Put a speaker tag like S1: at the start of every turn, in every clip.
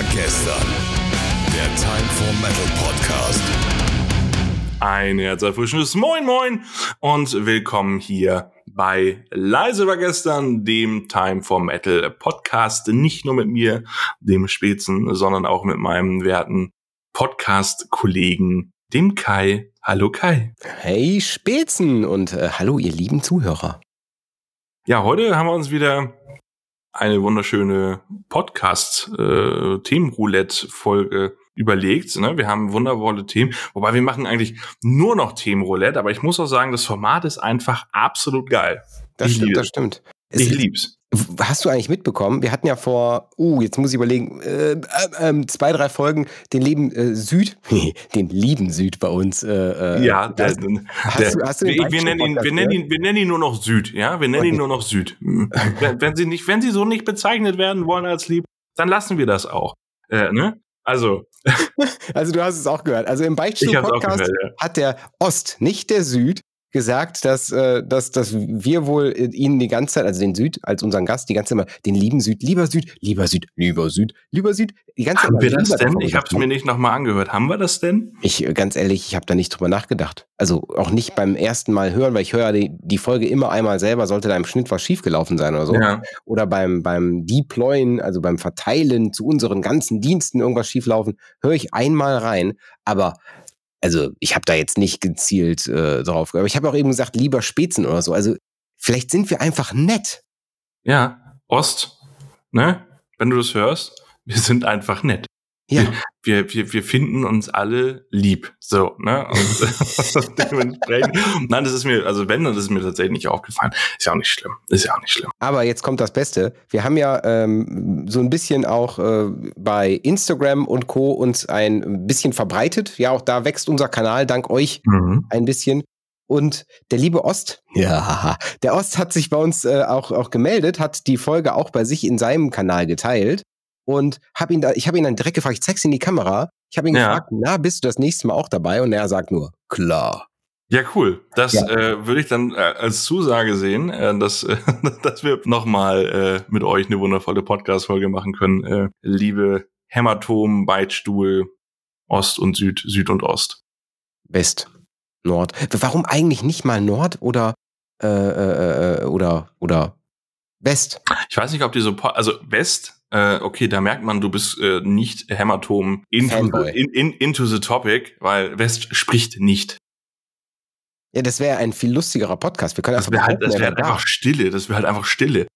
S1: war gestern. Der Time for Metal Podcast.
S2: Ein herzerfrischendes Moin Moin und willkommen hier bei Leise war gestern, dem Time for Metal Podcast. Nicht nur mit mir, dem Spätzen, sondern auch mit meinem werten Podcast-Kollegen, dem Kai. Hallo Kai.
S3: Hey Spätzen und äh, hallo ihr lieben Zuhörer.
S2: Ja, heute haben wir uns wieder eine wunderschöne Podcast-Themenroulette-Folge überlegt. Ne? Wir haben wundervolle Themen, wobei wir machen eigentlich nur noch Themenroulette, aber ich muss auch sagen, das Format ist einfach absolut geil.
S3: Das
S2: Ich
S3: stimmt,
S2: liebe
S3: das stimmt. Es
S2: Ich lieb's.
S3: Hast du eigentlich mitbekommen? Wir hatten ja vor, uh, jetzt muss ich überlegen, äh, äh, ähm, zwei, drei Folgen den lieben äh, Süd, den lieben Süd bei uns. Äh, äh,
S2: Ja, der,
S3: hast,
S2: der,
S3: hast du, hast du
S2: wir, wir, nennen ihn, wir, nennen ihn, wir nennen ihn nur noch Süd, ja, wir nennen ihn
S3: Okay.
S2: nur noch Süd. wenn, wenn sie nicht, wenn sie so nicht bezeichnet werden wollen als lieb, dann lassen wir das auch. Äh, ne? Also,
S3: Also du hast es auch gehört. Also im Beichtstuhl-Podcast
S2: ja.
S3: hat der Ost, nicht der Süd, gesagt, dass, äh, dass, dass wir wohl äh, ihn die ganze Zeit, also den Süd als unseren Gast, die ganze Zeit mal, den lieben Süd, lieber Süd, lieber Süd, lieber Süd, lieber Süd, die ganze Zeit
S2: Haben wir das denn? Ich
S3: gesagt
S2: hab's mir nicht nochmal angehört. Haben wir das denn?
S3: Ich, äh, ganz ehrlich, ich habe da nicht drüber nachgedacht. Also auch nicht beim ersten Mal hören, weil ich höre die, die Folge immer einmal selber, sollte da im Schnitt was schiefgelaufen sein oder so.
S2: Ja.
S3: Oder beim, beim Deployen, also beim Verteilen zu unseren ganzen Diensten irgendwas schieflaufen, höre ich einmal rein. Aber also ich habe da jetzt nicht gezielt äh, drauf. Aber ich habe auch eben gesagt, lieber Spätzen oder so. Also vielleicht sind wir einfach nett.
S2: Ja, Ost, ne? Wenn du das hörst, wir sind einfach nett.
S3: Ja.
S2: Wir, wir, wir finden uns alle lieb. So, ne? Und dementsprechend. Nein, das ist mir, also wenn, dann ist es mir tatsächlich nicht aufgefallen. Ist ja auch nicht schlimm. Ist ja auch nicht schlimm.
S3: Aber jetzt kommt das Beste. Wir haben ja ähm, so ein bisschen auch äh, bei Instagram und Co. uns ein bisschen verbreitet. Ja, auch da wächst unser Kanal dank euch ein bisschen. Und der liebe Ost, ja, der Ost hat sich bei uns äh, auch, auch gemeldet, hat die Folge auch bei sich in seinem Kanal geteilt. Und hab ihn da, ich habe ihn dann direkt gefragt, ich zeig's in die Kamera. Ich habe ihn
S2: Ja.
S3: gefragt, na, bist du das nächste Mal auch dabei? Und er sagt nur, klar.
S2: Ja, cool. Das
S3: Ja.
S2: äh, würde ich dann äh, als Zusage sehen, äh, dass, äh, dass wir nochmal äh, mit euch eine wundervolle Podcast-Folge machen können. Äh, liebe Hämatom, Beitstuhl, Ost und Süd, Süd und Ost.
S3: West, Nord. Warum eigentlich nicht mal Nord oder äh, äh, äh, oder oder West?
S2: Ich weiß nicht, ob die so, also West, äh, okay, da merkt man, du bist äh, nicht Hämatom into, in, in, into the topic, weil West spricht nicht.
S3: Ja, das wäre ein viel lustigerer Podcast. Wir können
S2: Das
S3: einfach
S2: wäre halt, das halt
S3: wär da.
S2: einfach Stille, das wäre halt einfach Stille.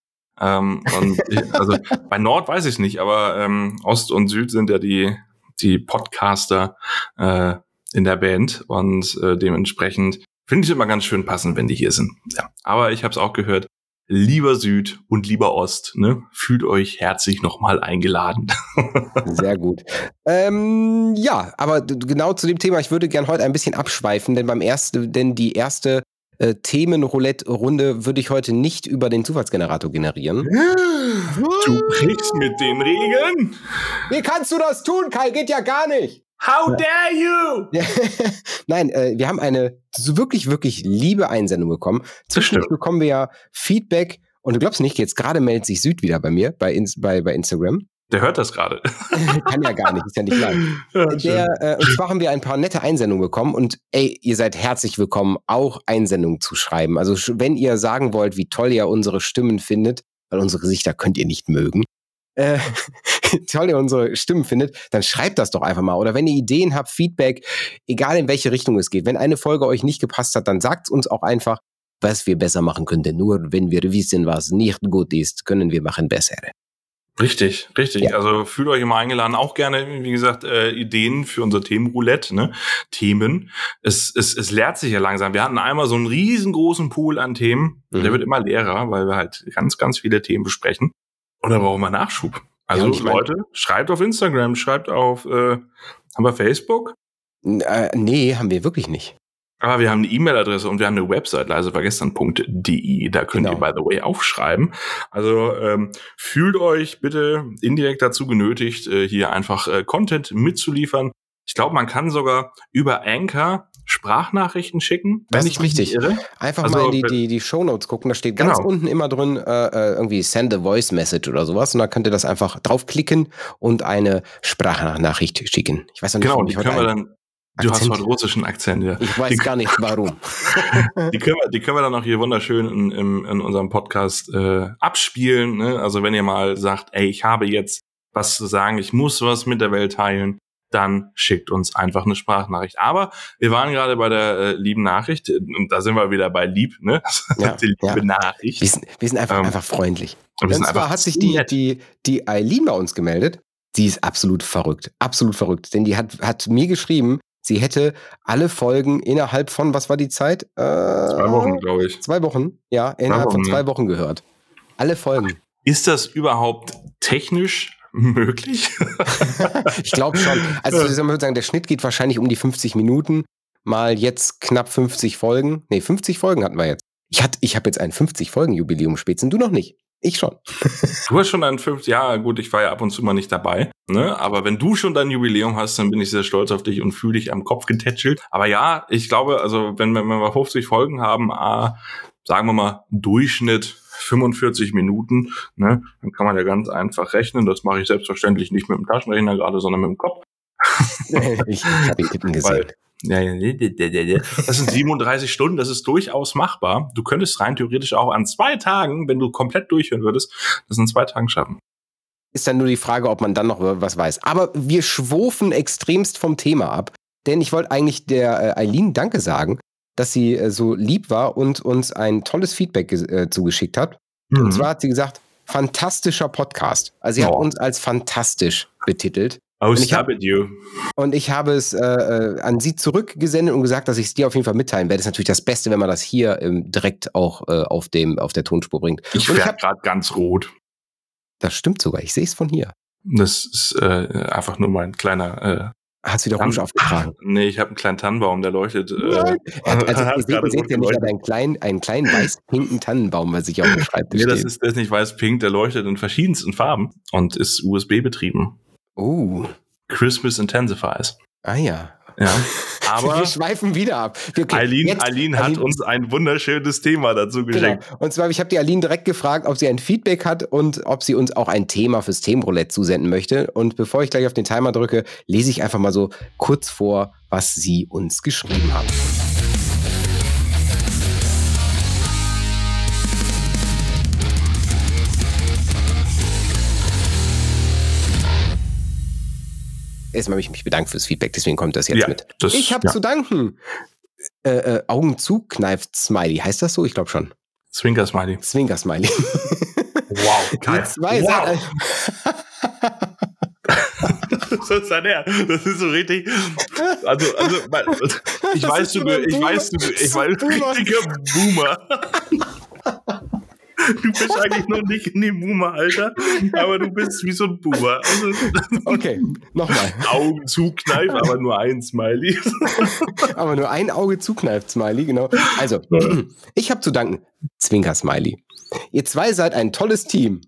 S2: Ähm, und ich- also bei Nord weiß ich nicht, aber ähm, Ost und Süd sind ja die, die Podcaster äh, in der Band und äh, dementsprechend finde ich es immer ganz schön passend, wenn die hier sind. Ja. Aber ich habe es auch gehört, lieber Süd und lieber Ost, ne, fühlt euch herzlich nochmal eingeladen.
S3: Sehr gut. Ähm, ja, aber genau zu dem Thema, ich würde gern heute ein bisschen abschweifen, denn beim ersten, denn die erste äh, Themenroulette-Runde würde ich heute nicht über den Zufallsgenerator generieren.
S2: Du brichst mit den Regeln.
S3: Wie kannst du das tun, Kai? Geht ja gar nicht.
S2: How dare you?
S3: Ja, Nein, äh, wir haben eine so wirklich, wirklich liebe Einsendung bekommen. Zwischendurch bekommen wir ja Feedback. Und du glaubst nicht, jetzt gerade meldet sich Süd wieder bei mir, bei, Ins bei, bei Instagram.
S2: Der hört das gerade.
S3: Kann ja gar nicht, ist ja nicht live.
S2: Ja.
S3: Der, äh, und zwar haben wir ein paar nette Einsendungen bekommen und ey, ihr seid herzlich willkommen, auch Einsendungen zu schreiben. Also wenn ihr sagen wollt, wie toll ihr unsere Stimmen findet, weil unsere Gesichter könnt ihr nicht mögen, äh, toll ihr unsere Stimmen findet, dann schreibt das doch einfach mal. Oder wenn ihr Ideen habt, Feedback, egal in welche Richtung es geht. Wenn eine Folge euch nicht gepasst hat, dann sagt uns auch einfach, was wir besser machen könnten. Nur wenn wir wissen, was nicht gut ist, können wir machen besser.
S2: Richtig, richtig.
S3: Ja.
S2: Also fühlt euch immer eingeladen. Auch gerne, wie gesagt, äh, Ideen für unser Themenroulette, ne? Themen. Es, es, es leert sich ja langsam. Wir hatten einmal so einen riesengroßen Pool an Themen.
S3: Mhm.
S2: Der wird immer leerer, weil wir halt ganz, ganz viele Themen besprechen. Da brauchen wir Nachschub. Also
S3: Ja, ich mein-
S2: Leute, schreibt auf Instagram, schreibt auf, äh, haben wir Facebook?
S3: Äh, nee, haben wir wirklich nicht.
S2: Aber wir haben eine E-Mail-Adresse und wir haben eine Website, leisevergestern.de. Da könnt
S3: Genau.
S2: ihr, by the way, aufschreiben. Also ähm, fühlt euch bitte indirekt dazu genötigt, äh, hier einfach äh, Content mitzuliefern. Ich glaube, man kann sogar über Anchor Sprachnachrichten schicken.
S3: Das ist richtig.
S2: Irre.
S3: Einfach
S2: Also,
S3: mal in die, die, die Shownotes gucken, da steht ganz
S2: Genau.
S3: unten immer drin, äh, äh, irgendwie Send a Voice Message oder sowas. Und da könnt ihr das einfach draufklicken und eine Sprachnachricht schicken. Ich weiß noch nicht,
S2: Genau, die können wir dann. Du hast
S3: Akzent.
S2: heute russischen Akzent, ja.
S3: Ich weiß
S2: die,
S3: gar nicht warum.
S2: die, können wir, die können wir dann auch hier wunderschön in, in, in unserem Podcast äh, abspielen. Ne? Also wenn ihr mal sagt, ey, ich habe jetzt was zu sagen, ich muss was mit der Welt teilen, dann schickt uns einfach eine Sprachnachricht. Aber wir waren gerade bei der äh, lieben Nachricht und da sind wir wieder bei lieb, ne?
S3: Ja,
S2: die liebe
S3: ja.
S2: Nachricht.
S3: Wir sind, wir sind einfach,
S2: Ähm,
S3: einfach freundlich.
S2: Und wir sind
S3: zwar
S2: einfach
S3: hat sich die, die, die Eileen bei uns gemeldet. Die ist absolut verrückt. Absolut verrückt. Denn die hat, hat mir geschrieben, sie hätte alle Folgen innerhalb von, was war die Zeit? Äh,
S2: zwei Wochen, glaube ich.
S3: Zwei Wochen, ja, innerhalb von
S2: Wochen,
S3: zwei
S2: ja.
S3: Wochen gehört. Alle Folgen.
S2: Ist das überhaupt technisch möglich?
S3: Ich glaube schon. Also ich würde sagen, der Schnitt geht wahrscheinlich um die 50 Minuten. Mal jetzt knapp 50 Folgen. Nee, 50 Folgen hatten wir jetzt. Ich, hat- ich habe jetzt ein 50-Folgen-Jubiläum spätzen. Du noch nicht. Ich schon.
S2: Du hast schon dein fünf Jahre, gut, ich war ja ab und zu mal nicht dabei, ne? Aber wenn du schon dein Jubiläum hast, dann bin ich sehr stolz auf dich und fühle dich am Kopf getätschelt. Aber ja, ich glaube, also wenn, wir- wenn wir 50 Folgen haben, ah, sagen wir mal Durchschnitt 45 Minuten, ne, dann kann man ja ganz einfach rechnen. Das mache ich selbstverständlich nicht mit dem Taschenrechner gerade, sondern mit dem Kopf.
S3: ich habe ihn tippen gesehen.
S2: Das sind 37 Stunden, das ist durchaus machbar. Du könntest rein theoretisch auch an zwei Tagen, wenn du komplett durchhören würdest, das in zwei Tagen schaffen.
S3: Ist dann nur die Frage, ob man dann noch was weiß. Aber wir schwofen extremst vom Thema ab. Denn ich wollte eigentlich der äh, Eileen Danke sagen, dass sie äh, so lieb war und uns ein tolles Feedback äh, zugeschickt hat. Und zwar hat sie gesagt, fantastischer Podcast. Also sie hat
S2: Oh.
S3: uns als fantastisch betitelt.
S2: Oh,
S3: Und ich hab-
S2: you.
S3: Und ich habe es äh, äh, an sie zurückgesendet und gesagt, dass ich es dir auf jeden Fall mitteilen werde. Das ist natürlich das Beste, wenn man das hier ähm, direkt auch äh, auf, dem, auf der Tonspur bringt.
S2: Ich werde gerade ganz rot.
S3: das stimmt sogar, ich sehe es von hier.
S2: Das ist äh, einfach nur mein kleiner.
S3: Hast wieder
S2: Äh,
S3: Rouge aufgetragen.
S2: nee, ich habe einen kleinen Tannenbaum, der leuchtet. Äh,
S3: Nein. Also,
S2: hat
S3: ihr seht, ja nicht, aber einen kleinen, einen kleinen weiß-pinken Tannenbaum, was ich auf dem Schreibtisch
S2: Nee, das
S3: steht.
S2: ist, der ist nicht weiß-pink, der leuchtet in verschiedensten Farben und ist USB betrieben.
S3: Oh,
S2: Christmas Intensifies.
S3: ah ja.
S2: Ja. Aber
S3: wir schweifen wieder ab. Wir- okay,
S2: Eileen,
S3: jetzt-
S2: Eileen hat
S3: Eileen-
S2: uns ein wunderschönes Thema dazu
S3: Genau.
S2: geschenkt.
S3: Und zwar, ich habe die Aline direkt gefragt, ob sie ein Feedback hat und ob sie uns auch ein Thema fürs Themenroulette zusenden möchte. Und bevor ich gleich auf den Timer drücke, lese ich einfach mal so kurz vor, was sie uns geschrieben hat. Erstmal habe ich mich bedankt fürs Feedback, deswegen kommt das jetzt
S2: Ja,
S3: mit.
S2: das-
S3: ich habe
S2: ja.
S3: zu danken. Äh, äh, Augen zukneift Smiley. Heißt das so? Ich glaube schon.
S2: Zwinker Smiley.
S3: Zwinker Smiley.
S2: Wow,
S3: Die zwei
S2: wow. Das ist Ernst. Das ist so richtig. Also, also ich weiß, du, ich weiß, du, ich weiß, richtiger Boomer. Du bist eigentlich noch nicht in dem Boomer-Alter, aber du bist wie so ein Boomer. Also,
S3: Okay, nochmal.
S2: Augen zukneifen, aber nur ein Smiley.
S3: Aber nur ein Auge zukneift, Smiley, genau. Also, ich habe zu danken, Zwinker Smiley. Ihr zwei seid ein tolles Team.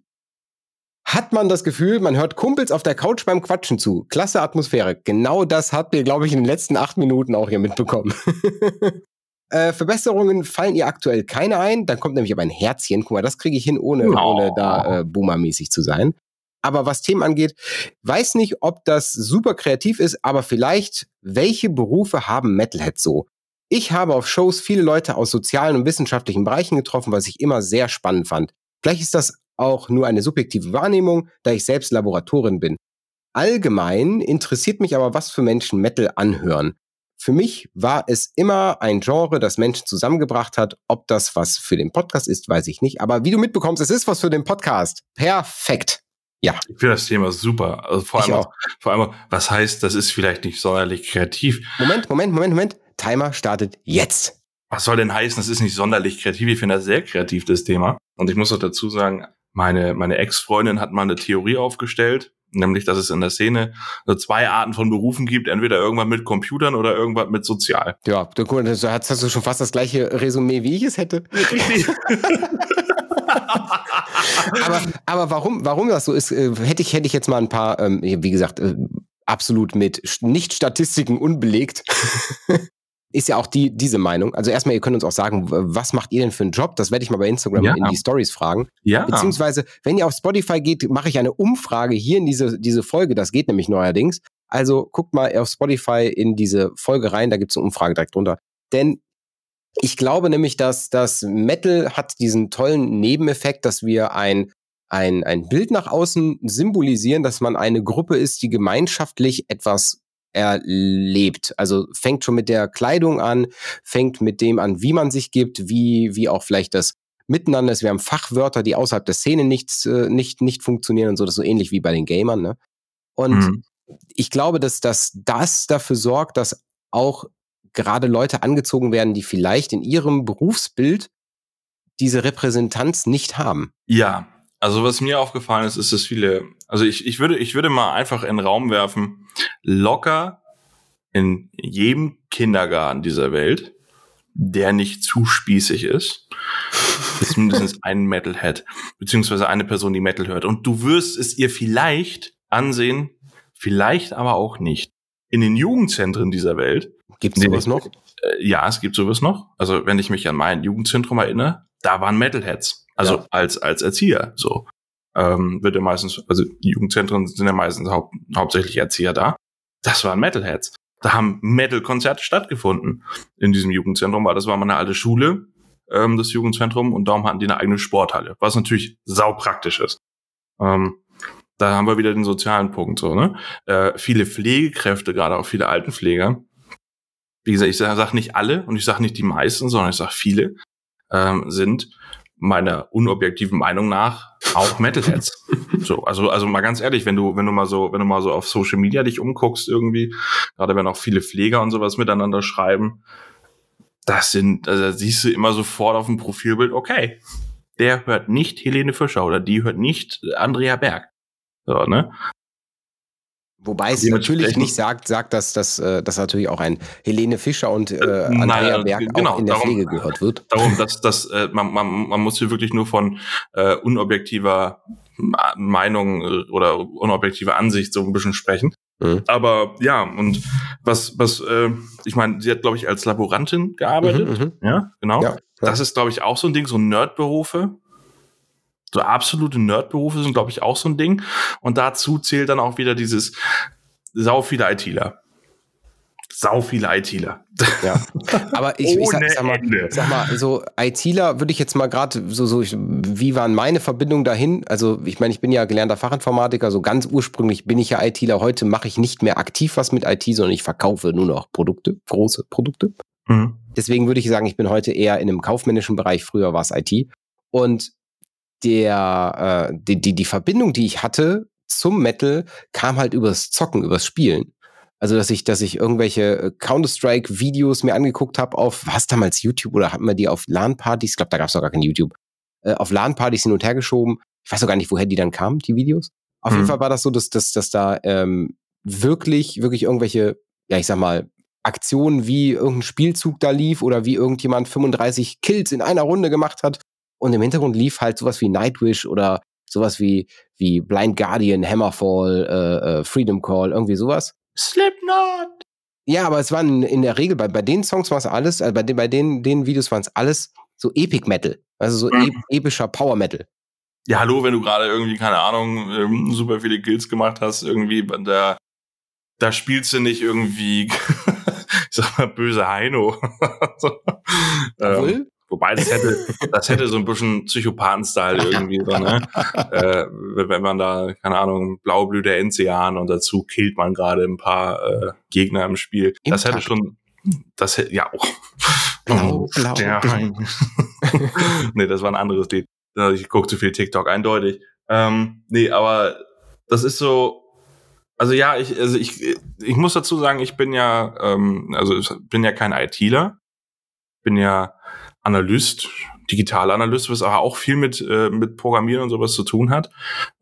S3: Hat man das Gefühl, man hört Kumpels auf der Couch beim Quatschen zu. Klasse Atmosphäre. Genau das habt ihr, glaube ich, in den letzten acht Minuten auch hier mitbekommen. äh, Verbesserungen fallen ihr aktuell keine ein. Dann kommt nämlich aber ein Herzchen. Guck mal, das kriege ich hin, ohne,
S2: Oh.
S3: ohne da äh, boomermäßig zu sein. Aber was Themen angeht, weiß nicht, ob das super kreativ ist, aber vielleicht, welche Berufe haben Metalheads so? Ich habe auf Shows viele Leute aus sozialen und wissenschaftlichen Bereichen getroffen, was ich immer sehr spannend fand. Vielleicht ist das auch nur eine subjektive Wahrnehmung, da ich selbst Laboratorin bin. Allgemein interessiert mich aber, was für Menschen Metal anhören. Für mich war es immer ein Genre, das Menschen zusammengebracht hat. Ob das was für den Podcast ist, weiß ich nicht. Aber wie du mitbekommst, es ist was für den Podcast. Perfekt.
S2: Ich finde das Thema super. Also vor allem,
S3: auch.
S2: vor allem, was heißt, das ist vielleicht nicht sonderlich kreativ.
S3: Moment, Moment, Moment, Moment. Timer startet jetzt.
S2: Was soll denn heißen, das ist nicht sonderlich kreativ? Ich finde das sehr kreativ, das Thema. Und ich muss auch dazu sagen, meine, meine Ex-Freundin hat mal eine Theorie aufgestellt, nämlich, dass es in der Szene so zwei Arten von Berufen gibt, entweder irgendwann mit Computern oder irgendwann mit Sozial.
S3: Ja, du, guck mal, das hast, hast du schon fast das gleiche Resümee, wie ich es hätte. aber, aber warum, warum das so ist, äh, hätte ich, hätte ich jetzt mal ein paar, ähm, wie gesagt, äh, absolut mit St- Nicht-Statistiken unbelegt. Ist ja auch die, diese Meinung. Also erstmal, ihr könnt uns auch sagen, was macht ihr denn für einen Job? Das werde ich mal bei Instagram ja. in die Stories fragen.
S2: Ja.
S3: Beziehungsweise, wenn ihr auf Spotify geht, mache ich eine Umfrage hier in diese, diese Folge. Das geht nämlich neuerdings. Also guckt mal auf Spotify in diese Folge rein, da gibt es eine Umfrage direkt drunter. Denn ich glaube nämlich, dass das Metal hat diesen tollen Nebeneffekt, dass wir ein, ein, ein Bild nach außen symbolisieren, dass man eine Gruppe ist, die gemeinschaftlich etwas erlebt. Also fängt schon mit der Kleidung an, fängt mit dem an, wie man sich gibt, wie, wie auch vielleicht das Miteinander ist. Wir haben Fachwörter, die außerhalb der Szene nichts, äh, nicht, nicht funktionieren und so. Das ist so ähnlich wie bei den Gamern. Ne? Und mhm. ich glaube, dass, dass das dafür sorgt, dass auch gerade Leute angezogen werden, die vielleicht in ihrem Berufsbild diese Repräsentanz nicht haben.
S2: Ja, also was mir aufgefallen ist, ist, dass viele, also ich, ich würde, ich würde mal einfach in den Raum werfen, locker in jedem Kindergarten dieser Welt, der nicht zu spießig ist, ist mindestens ein Metalhead, beziehungsweise eine Person, die Metal hört. Und du wirst es ihr vielleicht ansehen, vielleicht aber auch nicht. In den Jugendzentren dieser Welt
S3: Gibt es sowas noch?
S2: Äh, ja, es gibt sowas noch. Also wenn ich mich an mein Jugendzentrum erinnere, da waren Metalheads. Also ja. als, als Erzieher. So. Ähm, wird ja meistens, also die Jugendzentren sind ja meistens hau hauptsächlich Erzieher da. Das waren Metalheads. Da haben Metal-Konzerte stattgefunden in diesem Jugendzentrum, weil das war mal eine alte Schule, ähm, das Jugendzentrum, und darum hatten die eine eigene Sporthalle, was natürlich saupraktisch ist. Ähm, da haben wir wieder den sozialen Punkt so, ne? Äh, viele Pflegekräfte, gerade auch viele Altenpfleger, wie gesagt, ich sage sag nicht alle und ich sage nicht die meisten, sondern ich sage viele, ähm, sind meiner unobjektiven Meinung nach auch Metalheads. so, also, also mal ganz ehrlich, wenn du, wenn du mal so, wenn du mal so auf Social Media dich umguckst irgendwie, gerade wenn auch viele Pfleger und sowas miteinander schreiben, das sind, also da siehst du immer sofort auf dem Profilbild, okay, der hört nicht Helene Fischer oder die hört nicht Andrea Berg. So, ne?
S3: Wobei es natürlich nicht sagt, sagt dass, dass, äh, dass natürlich auch ein Helene Fischer und äh, Andrea Berg genau, auch in der darum, Pflege gehört wird.
S2: Darum, dass, dass äh, man, man, man muss hier wirklich nur von äh, unobjektiver Meinung äh, oder unobjektiver Ansicht so ein bisschen sprechen. Mhm. Aber ja, und was, was, äh, ich meine, sie hat, glaube ich, als Laborantin gearbeitet. Mhm, mhm. ja, genau. Ja. Das ist, glaube ich, auch so ein Ding, so Nerdberufe. So absolute Nerdberufe sind, glaube ich, auch so ein Ding. Und dazu zählt dann auch wieder dieses sau viele ITler. Sau viele ITler.
S3: Ja. Aber ich, ich sag, sag, mal, sag mal, so ITler würde ich jetzt mal gerade so, so, ich, wie waren meine Verbindungen dahin? Also, ich meine, ich bin ja gelernter Fachinformatiker, so ganz ursprünglich bin ich ja ITler. Heute mache ich nicht mehr aktiv was mit IT, sondern ich verkaufe nur noch Produkte, große Produkte. Mhm. Deswegen würde ich sagen, ich bin heute eher in einem kaufmännischen Bereich. Früher war es IT. Und der, äh, die, die, die Verbindung, die ich hatte zum Metal, kam halt übers Zocken, übers Spielen. Also, dass ich, dass ich irgendwelche äh, Counter-Strike-Videos mir angeguckt habe auf, was damals YouTube oder hatten wir die auf LAN-Partys? Ich glaube, da gab es noch gar kein YouTube. Äh, auf LAN-Partys hin und her geschoben. Ich weiß auch gar nicht, woher die dann kamen, die Videos. Auf mhm. jeden Fall war das so, dass, dass, dass da ähm, wirklich, wirklich irgendwelche, ja, ich sag mal, Aktionen wie irgendein Spielzug da lief oder wie irgendjemand 35 Kills in einer Runde gemacht hat und im Hintergrund lief halt sowas wie Nightwish oder sowas wie, wie Blind Guardian, Hammerfall, äh, äh, Freedom Call, irgendwie sowas.
S2: Slipknot!
S3: Ja, aber es waren in der Regel, bei, bei den Songs war es alles, also bei, den, bei den, den Videos waren es alles so Epic Metal. Also so mhm. e epischer Power Metal.
S2: Ja, hallo, wenn du gerade irgendwie, keine Ahnung, ähm, super viele Kills gemacht hast, irgendwie, da, da spielst du nicht irgendwie, ich sag mal, böse Heino. so. ähm, Wobei das hätte, das hätte so ein bisschen Psychopathen-Style irgendwie, so, ne? äh, wenn man da, keine Ahnung, Blaublüte Enzian und dazu killt man gerade ein paar äh, Gegner im Spiel. Das hätte schon, das hätte, ja, oh. Blau, blau. Ja. nee, das war ein anderes Lied. Ich gucke zu viel TikTok, eindeutig. Ähm, nee, aber das ist so, also ja, ich, also ich, ich muss dazu sagen, ich bin ja, ähm, also ich bin ja kein ITler, bin ja Analyst, Digitalanalyst, was aber auch viel mit, äh, mit Programmieren und sowas zu tun hat.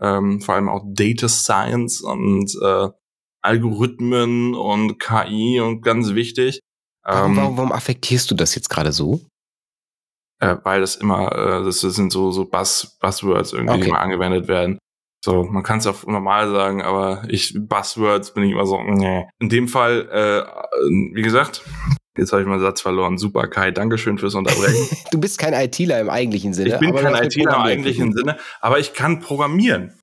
S2: Ähm, vor allem auch Data Science und äh, Algorithmen und KI und ganz wichtig.
S3: Warum, ähm, warum, warum affektierst du das jetzt gerade so?
S2: Äh, weil das immer, äh, das sind so, so Buzz, Buzzwords irgendwie, okay. immer angewendet werden. So, man kann es auch normal sagen, aber ich, Buzzwords bin ich immer so, nee. In dem Fall, äh, wie gesagt, Jetzt habe ich meinen Satz verloren. Super, Kai. Dankeschön fürs Unterbrechen.
S3: du bist kein ITler im eigentlichen Sinne.
S2: Ich bin kein ITler im eigentlichen Sinne, aber ich kann programmieren.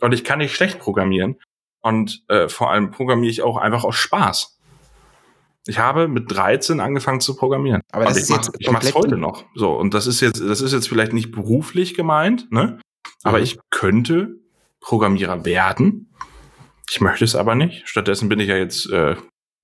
S2: Und ich kann nicht schlecht programmieren. Und äh, vor allem programmiere ich auch einfach aus Spaß. Ich habe mit 13 angefangen zu programmieren.
S3: Aber das
S2: und
S3: ist jetzt
S2: ich mache es heute noch. So und das ist jetzt das ist jetzt vielleicht nicht beruflich gemeint, ne? Aber
S3: Mhm.
S2: ich könnte Programmierer werden. Ich möchte es aber nicht. Stattdessen bin ich ja jetzt äh,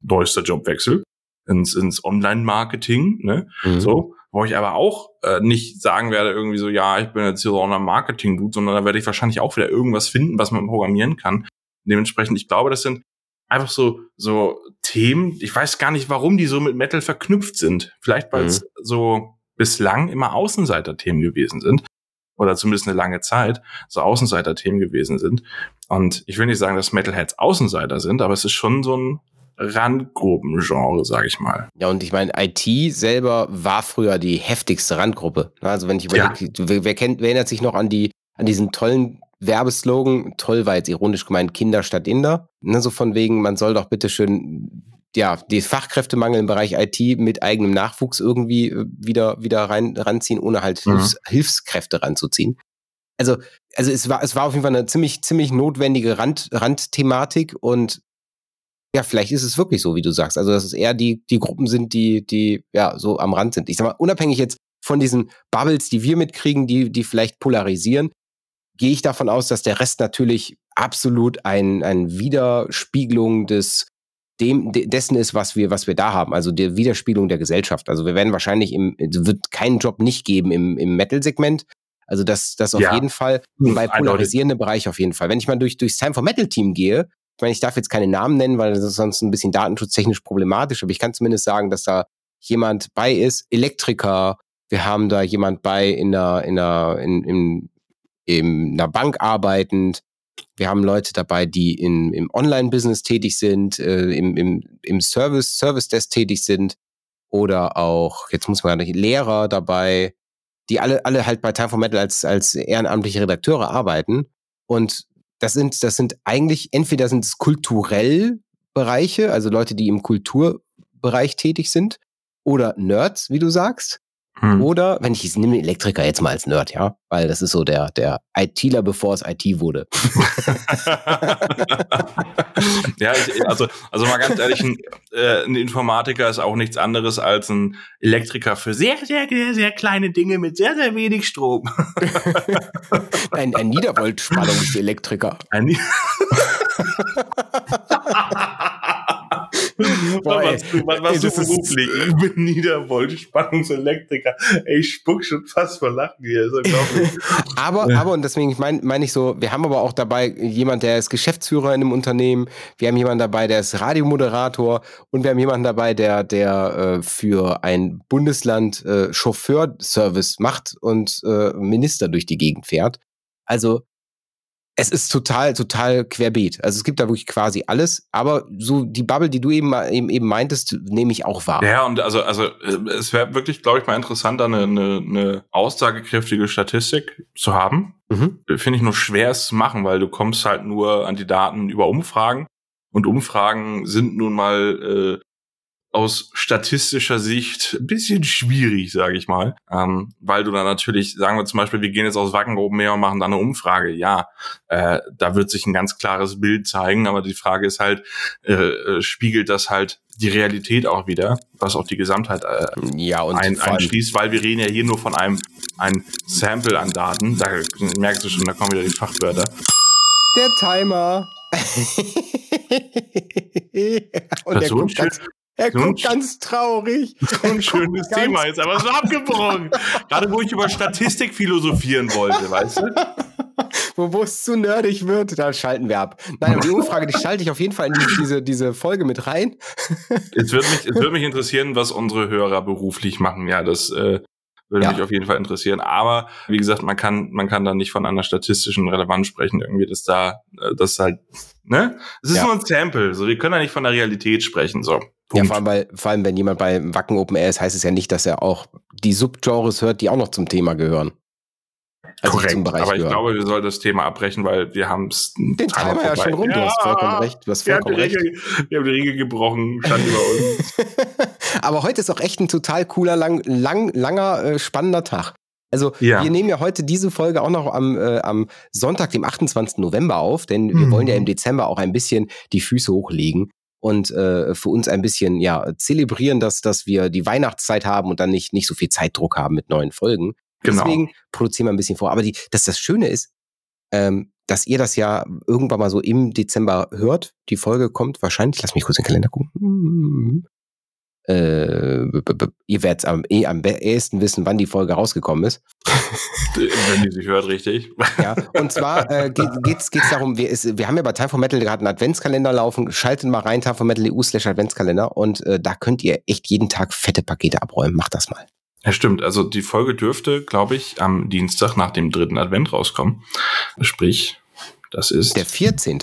S2: neuester Jobwechsel ins, ins Online-Marketing, ne?
S3: Mhm.
S2: So, wo ich aber auch äh, nicht sagen werde, irgendwie so, ja, ich bin jetzt hier so Online-Marketing-Dude, sondern da werde ich wahrscheinlich auch wieder irgendwas finden, was man programmieren kann. Dementsprechend, ich glaube, das sind einfach so, so Themen, ich weiß gar nicht, warum die so mit Metal verknüpft sind. Vielleicht, weil es so bislang immer Außenseiter-Themen gewesen sind. Oder zumindest eine lange Zeit so Außenseiter-Themen gewesen sind. Und ich will nicht sagen, dass Metalheads Außenseiter sind, aber es ist schon so ein Randgruppengenre, sag ich mal.
S3: Ja, und ich meine, IT selber war früher die heftigste Randgruppe. Also wenn ich überlege, wer, wer, kennt, wer erinnert sich noch an die, an diesen tollen Werbeslogan, toll war jetzt ironisch gemeint, Kinder statt Inder. Ne, so von wegen, man soll doch bitte schön ja, die Fachkräftemangel im Bereich IT mit eigenem Nachwuchs irgendwie äh, wieder, wieder rein, ranziehen, ohne halt
S2: Mhm.
S3: Hilfs, Hilfskräfte ranzuziehen. Also, also es war, es war auf jeden Fall eine ziemlich, ziemlich notwendige Rand, Randthematik und ja, vielleicht ist es wirklich so, wie du sagst. Also, dass es eher die, die Gruppen sind, die, die ja so am Rand sind. Ich sag mal, unabhängig jetzt von diesen Bubbles, die wir mitkriegen, die, die vielleicht polarisieren, gehe ich davon aus, dass der Rest natürlich absolut ein, ein Widerspiegelung des dem, de- dessen ist, was wir, was wir da haben, also der Widerspiegelung der Gesellschaft. Also wir werden wahrscheinlich im, es wird keinen Job nicht geben im, im Metal-Segment. Also das, das auf
S2: Ja.
S3: jeden Fall. Und bei polarisierenden Bereich auf jeden Fall. Wenn ich mal durch, durchs Time for Metal Team gehe, ich meine, ich darf jetzt keine Namen nennen, weil das ist sonst ein bisschen datenschutztechnisch problematisch, aber ich kann zumindest sagen, dass da jemand bei ist, Elektriker, wir haben da jemand bei in der, in der, in, in, in einer Bank arbeitend, wir haben Leute dabei, die in, im Online-Business tätig sind, äh, im, im, im Service, Service-Desk tätig sind. Oder auch, jetzt muss man gar nicht, Lehrer dabei, die alle, alle halt bei Time for Metal als, als ehrenamtliche Redakteure arbeiten. Und das sind, das sind eigentlich, entweder sind es kulturell Bereiche, also Leute, die im Kulturbereich tätig sind, oder Nerds, wie du sagst.
S2: Hm.
S3: Oder, wenn ich, ich nehme den Elektriker jetzt mal als Nerd, ja, weil das ist so der, der ITler, bevor es IT wurde.
S2: ja, ich, also, also mal ganz ehrlich, ein, äh, ein Informatiker ist auch nichts anderes als ein Elektriker für sehr, sehr, sehr, sehr kleine Dinge mit sehr, sehr wenig Strom.
S3: Ein, ein Niedervoltspannungselektriker.
S2: Ein
S3: Boah, ey.
S2: was, was, was
S3: Ey, das
S2: so
S3: ist-
S2: beruflich? Ich bin Niedervoltspannungselektriker. Ey, ich spuck schon fast vor Lachen hier.
S3: Aber, aber, und deswegen meine mein ich so, wir haben aber auch dabei jemand, der ist Geschäftsführer in einem Unternehmen, wir haben jemanden dabei, der ist Radiomoderator und wir haben jemanden dabei, der, der äh, für ein Bundesland äh, Chauffeurservice macht und äh, Minister durch die Gegend fährt. Also es ist total, total querbeet. Also es gibt da wirklich quasi alles, aber so die Bubble, die du eben, eben, eben meintest, nehme ich auch wahr.
S2: Ja, und also, also äh, es wäre wirklich, glaube ich, mal interessant, da eine, eine, eine aussagekräftige Statistik zu haben.
S3: Mhm.
S2: Finde ich nur schwer es zu machen, weil du kommst halt nur an die Daten über Umfragen. Und Umfragen sind nun mal äh, aus statistischer Sicht ein bisschen schwierig, sage ich mal. Ähm, weil du dann natürlich, sagen wir zum Beispiel, wir gehen jetzt aus Wacken her und machen da eine Umfrage. Ja, äh, da wird sich ein ganz klares Bild zeigen, aber die Frage ist halt, äh, äh, spiegelt das halt die Realität auch wieder, was auch die Gesamtheit äh,
S3: Ja, und
S2: ein, einschließt, weil wir reden ja hier nur von einem ein Sample an Daten. Da merkst du schon, da kommen wieder die Fachwörter.
S3: Der Timer. Und
S2: Das
S3: er
S2: ist so
S3: guckt, ganz, er
S2: so
S3: guckt ganz traurig.
S2: So ein schönes Thema jetzt, aber so abgebrochen. Gerade wo ich über Statistik philosophieren wollte, weißt du?
S3: Wo wo es zu nerdig wird, da schalten wir ab. Nein, aber die Umfrage, die schalte ich auf jeden Fall in die, diese, diese Folge mit rein.
S2: Es würde mich, es mich interessieren, was unsere Hörer beruflich machen. Ja, das äh, würde
S3: Ja.
S2: mich auf jeden Fall interessieren. Aber wie gesagt, man kann, man kann da nicht von einer statistischen Relevanz sprechen, irgendwie, dass da, äh, das halt, ne? Es ist
S3: Ja.
S2: nur ein Sample. So, wir können da nicht von der Realität sprechen. So.
S3: Ja,
S2: Punkt.
S3: vor allem, weil, vor allem, wenn jemand bei Wacken Open Air ist, heißt es ja nicht, dass er auch die Subgenres hört, die auch noch zum Thema gehören. als ich
S2: Korrekt.
S3: zum Bereich
S2: Aber ich
S3: gehöre.
S2: glaube, wir sollten das Thema abbrechen, weil wir haben es.
S3: Den Timer ja schon rum, du hast vollkommen recht. Du hast
S2: Wir
S3: vollkommen recht.
S2: Regel, wir haben die Regel gebrochen, stand über uns.
S3: Aber heute ist auch echt ein total cooler, lang, lang, langer, äh, spannender Tag. Also
S2: Ja.
S3: wir nehmen ja heute diese Folge auch noch am, äh, am Sonntag, dem 28. November auf, denn wir
S2: Mhm.
S3: wollen ja im Dezember auch ein bisschen die Füße hochlegen und äh, für uns ein bisschen ja zelebrieren, dass, dass wir die Weihnachtszeit haben und dann nicht, nicht so viel Zeitdruck haben mit neuen Folgen.
S2: Genau.
S3: Deswegen produzieren wir ein bisschen vor. Aber die, dass das Schöne ist, ähm, dass ihr das ja irgendwann mal so im Dezember hört. Die Folge kommt wahrscheinlich, lass mich kurz in den Kalender gucken. Äh, ihr werdet am, eh am ehesten wissen, wann die Folge rausgekommen ist.
S2: Wenn die sich hört, richtig.
S3: Ja, und zwar äh, geht, geht's, geht's darum, wir, ist, wir haben ja bei Time for Metal gerade einen Adventskalender laufen. Schaltet mal rein, timeformetal.eu slash Adventskalender und äh, da könnt ihr echt jeden Tag fette Pakete abräumen. Macht das mal.
S2: Ja, stimmt. Also die Folge dürfte, glaube ich, am Dienstag nach dem dritten Advent rauskommen. Sprich, das ist
S3: Der 14.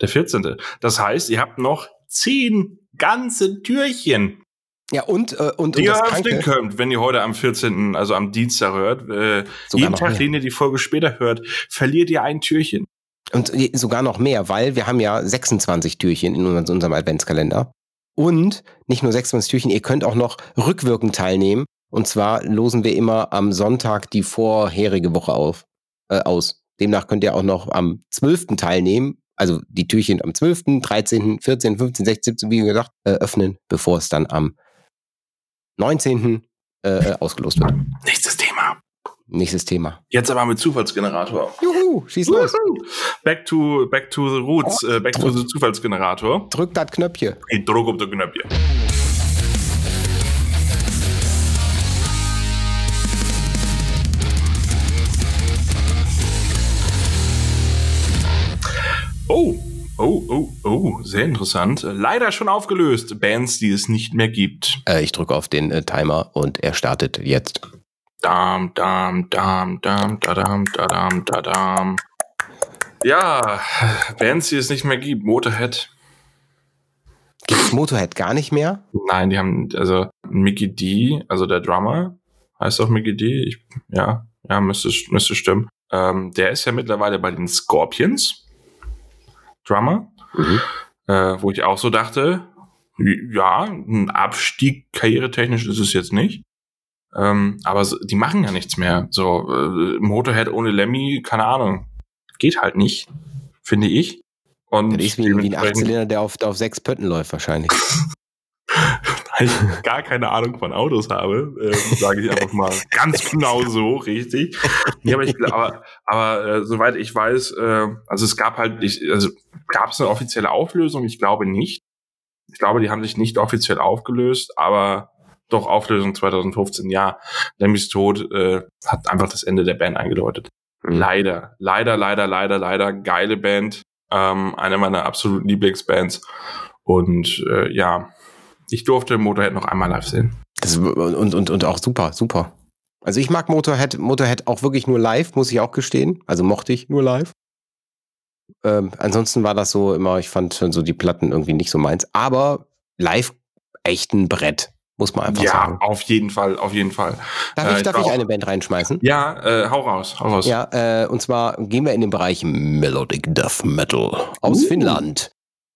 S2: der 14. Das heißt, ihr habt noch zehn ganze Türchen,
S3: Ja, und, äh, und, und
S2: die ihr
S3: das Kranke,
S2: könnt, wenn ihr heute am 14., also am Dienstag hört. Äh, jeden Tag,
S3: mehr.
S2: den ihr die Folge später hört, verliert ihr ein Türchen.
S3: Und äh, sogar noch mehr, weil wir haben ja 26 Türchen in unserem, unserem Adventskalender. Und nicht nur 26 Türchen, ihr könnt auch noch rückwirkend teilnehmen. Und zwar losen wir immer am Sonntag die vorherige Woche auf, äh, aus. Demnach könnt ihr auch noch am 12. teilnehmen. Also die Türchen am 12., 13., 14., 15., 16., 17., wie gesagt, äh, öffnen, bevor es dann am 19. Äh, äh, ausgelost wird.
S2: Nächstes Thema.
S3: Nächstes Thema.
S2: Jetzt aber mit Zufallsgenerator.
S3: Juhu, schieß los.
S2: Back to, back to the roots, äh, back to the Zufallsgenerator.
S3: Drück das Knöpfchen.
S2: Ich drücke auf den Knöpfchen. Oh, oh, oh, sehr interessant. Leider schon aufgelöst. Bands, die es nicht mehr gibt.
S3: Äh, ich drücke auf den äh, Timer und er startet jetzt.
S2: Dam, dam, dam, dam, dadam, dadam, dadam. Ja, Bands, die es nicht mehr gibt. Motorhead.
S3: Gibt's Motorhead gar nicht mehr?
S2: Nein, die haben, also Mickey D, also der Drummer, heißt auch Mickey D, ich, ja, ja, müsste, müsste stimmen. Ähm, der ist ja mittlerweile bei den Scorpions, Drummer,
S3: Mhm.
S2: äh, wo ich auch so dachte, ja, ein Abstieg karrieretechnisch ist es jetzt nicht. Ähm, aber so, die machen ja nichts mehr. So, äh, Motorhead ohne Lemmy, keine Ahnung. Geht halt nicht, finde ich. Und
S3: Das ist wie, wie ein
S2: dementsprechend-
S3: Achtzylinder, der auf, der auf sechs Pötten läuft wahrscheinlich.
S2: weil ich gar keine Ahnung von Autos habe, äh, sage ich einfach mal ganz genau so, richtig. Ja, aber, ich, aber, aber äh, soweit ich weiß, äh, also es gab halt, ich, also gab es eine offizielle Auflösung? Ich glaube nicht. Ich glaube, die haben sich nicht offiziell aufgelöst, aber doch Auflösung 2015. Ja, Lemmys Tod äh, hat einfach das Ende der Band eingeläutet.
S3: Mhm.
S2: Leider, leider, leider, leider, leider geile Band, ähm, eine meiner absoluten Lieblingsbands und äh, ja, ich durfte Motorhead noch einmal live sehen.
S3: Das, und, und, und auch super, super. Also ich mag Motorhead, Motorhead auch wirklich nur live, muss ich auch gestehen. Also mochte ich nur live. Ähm, ansonsten war das so immer, ich fand so die Platten irgendwie nicht so meins. Aber live echt ein Brett, muss man einfach
S2: ja,
S3: sagen.
S2: auf jeden Fall, auf jeden Fall.
S3: Darf
S2: äh,
S3: ich,
S2: ich
S3: darf ich eine Band reinschmeißen?
S2: Ja, äh, hau raus, hau raus.
S3: Ja, äh, und zwar gehen wir in den Bereich Melodic Death Metal aus
S2: Uh.
S3: Finnland.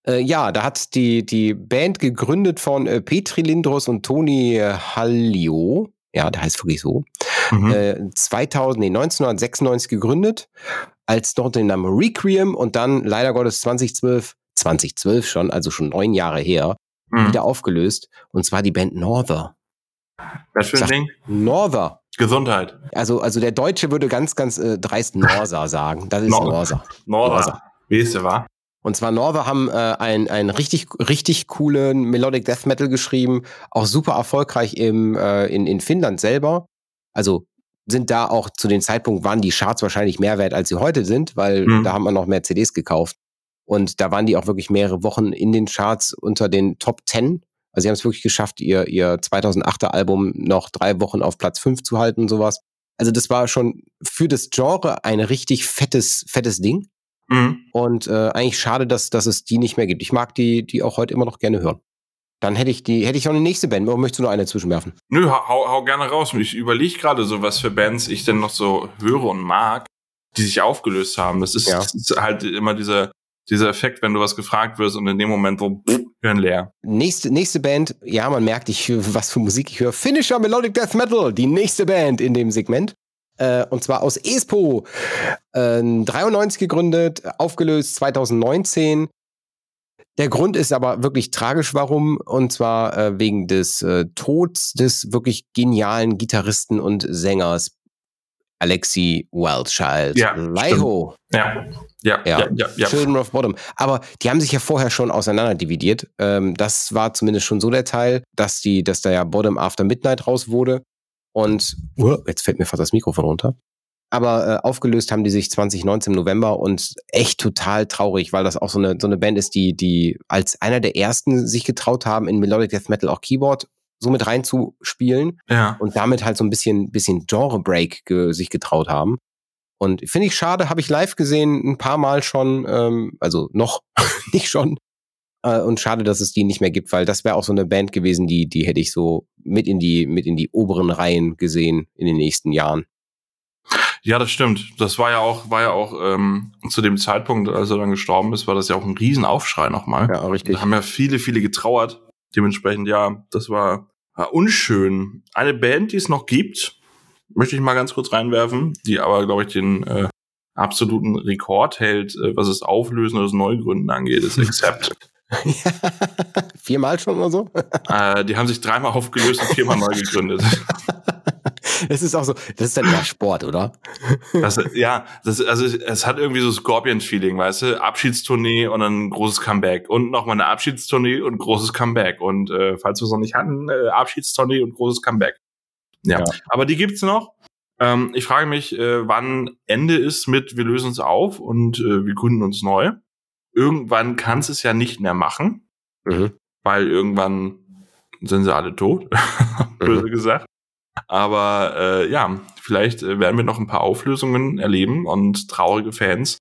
S3: Äh, ja, da hat die, die Band gegründet von äh, Petri Lindros und Toni äh, Hallio. Ja, der heißt wirklich so.
S2: Mhm.
S3: Äh, 2000, nee, 1996 gegründet, als dort den Namen Requiem und dann leider Gottes 2012, 2012 schon, also schon neun Jahre her,
S2: Mhm.
S3: wieder aufgelöst. Und zwar die Band Norther.
S2: Was für ein
S3: Sag-
S2: Ding?
S3: Norther.
S2: Gesundheit.
S3: Also, also der Deutsche würde ganz, ganz äh, dreist Norsa sagen. Das ist
S2: Norther.
S3: Norther.
S2: Norda.
S3: Norther.
S2: Weißt du, wa?
S3: Und zwar Norther haben äh, einen, einen richtig, richtig coolen Melodic Death Metal geschrieben, auch super erfolgreich im, äh, in, in Finnland selber. Also sind da auch zu dem Zeitpunkt waren die Charts wahrscheinlich mehr wert, als sie heute sind, weil
S2: Mhm.
S3: da haben wir noch mehr CDs gekauft. Und da waren die auch wirklich mehrere Wochen in den Charts unter den Top 10. Also sie haben es wirklich geschafft, ihr, ihr 2008er Album noch drei Wochen auf Platz 5 zu halten und sowas. Also das war schon für das Genre ein richtig fettes, fettes Ding.
S2: Mhm.
S3: Und äh, eigentlich schade, dass, dass es die nicht mehr gibt. Ich mag die, die auch heute immer noch gerne hören. Dann hätte ich die, hätte ich auch eine nächste Band. Oder möchtest du noch eine zwischenwerfen?
S2: Nö, hau, hau gerne raus. Ich überlege gerade so, was für Bands ich denn noch so höre und mag, die sich aufgelöst haben. Das ist,
S3: Ja.
S2: das ist halt immer dieser, dieser Effekt, wenn du was gefragt wirst und in dem Moment so pff, hören leer.
S3: Nächste, nächste Band, ja, man merkt, ich, was für Musik ich höre. Finisher Melodic Death Metal, die nächste Band in dem Segment. Äh, und zwar aus Espoo. Äh, 93 gegründet, aufgelöst 2019. Der Grund ist aber wirklich tragisch, warum. Und zwar äh, wegen des äh, Tods des wirklich genialen Gitarristen und Sängers Alexi Wildchild.
S2: Ja,
S3: Laiho.
S2: Ja, ja,
S3: Ja.
S2: ja, ja. ja.
S3: Children of Bottom. Aber die haben sich ja vorher schon auseinanderdividiert. Ähm, das war zumindest schon so der Teil, dass die, dass da ja Bottom After Midnight raus wurde. Und uh, jetzt fällt mir fast das Mikrofon runter. Aber äh, aufgelöst haben die sich 2019 im November und echt total traurig, weil das auch so eine, so eine Band ist, die, die als einer der ersten sich getraut haben, in Melodic Death Metal auch Keyboard so mit reinzuspielen
S2: ja.
S3: und damit halt so ein bisschen, bisschen Genre-Break ge sich getraut haben. Und finde ich schade, habe ich live gesehen, ein paar Mal schon, ähm, also noch nicht schon. Äh, und schade, dass es die nicht mehr gibt, weil das wäre auch so eine Band gewesen, die, die hätte ich so mit in die, mit in die oberen Reihen gesehen in den nächsten Jahren.
S2: Ja, das stimmt. Das war ja auch, war ja auch ähm, zu dem Zeitpunkt, als er dann gestorben ist, war das ja auch ein Riesenaufschrei nochmal.
S3: Ja, richtig.
S2: Da haben ja viele, viele getrauert. Dementsprechend, ja, das war, war unschön. Eine Band, die es noch gibt, möchte ich mal ganz kurz reinwerfen, die aber, glaube ich, den äh, absoluten Rekord hält, äh, was es Auflösen oder das Neugründen angeht, ist Accept.
S3: Viermal schon oder so?
S2: äh, die haben sich dreimal aufgelöst und viermal neu gegründet.
S3: Das ist auch so, das ist dann eher Sport, oder?
S2: Das, ja, das, also es hat irgendwie so Scorpions-Feeling, weißt du? Abschiedstournee und dann ein großes Comeback. Und nochmal eine Abschiedstournee und großes Comeback. Und äh, falls wir es noch nicht hatten, äh, Abschiedstournee und großes Comeback. Ja,
S3: Ja.
S2: aber die gibt's noch. Ähm, ich frage mich, äh, wann Ende ist mit wir lösen uns auf und äh, wir gründen uns neu. Irgendwann kannst es ja nicht mehr machen,
S3: Mhm.
S2: weil irgendwann sind sie alle tot, böse
S3: Mhm.
S2: gesagt. Aber äh, ja, vielleicht äh, werden wir noch ein paar Auflösungen erleben und traurige Fans.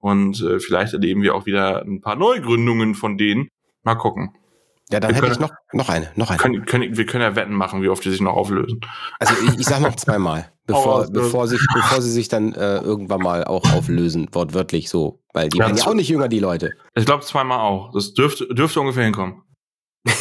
S2: Und äh, vielleicht erleben wir auch wieder ein paar Neugründungen von denen. Mal gucken.
S3: Ja, dann
S2: Wir
S3: hätte ich
S2: können-
S3: noch, noch eine, noch eine.
S2: Können, können, wir können ja Wetten machen, wie oft die sich noch auflösen.
S3: Also ich, ich sag noch zweimal, bevor,
S2: los.
S3: bevor, sich, bevor sie sich dann äh, irgendwann mal auch auflösen, wortwörtlich so. Weil die
S2: Ja,
S3: werden ja auch nicht jünger, die Leute.
S2: Ich glaube zweimal auch. Das dürfte, dürfte ungefähr hinkommen.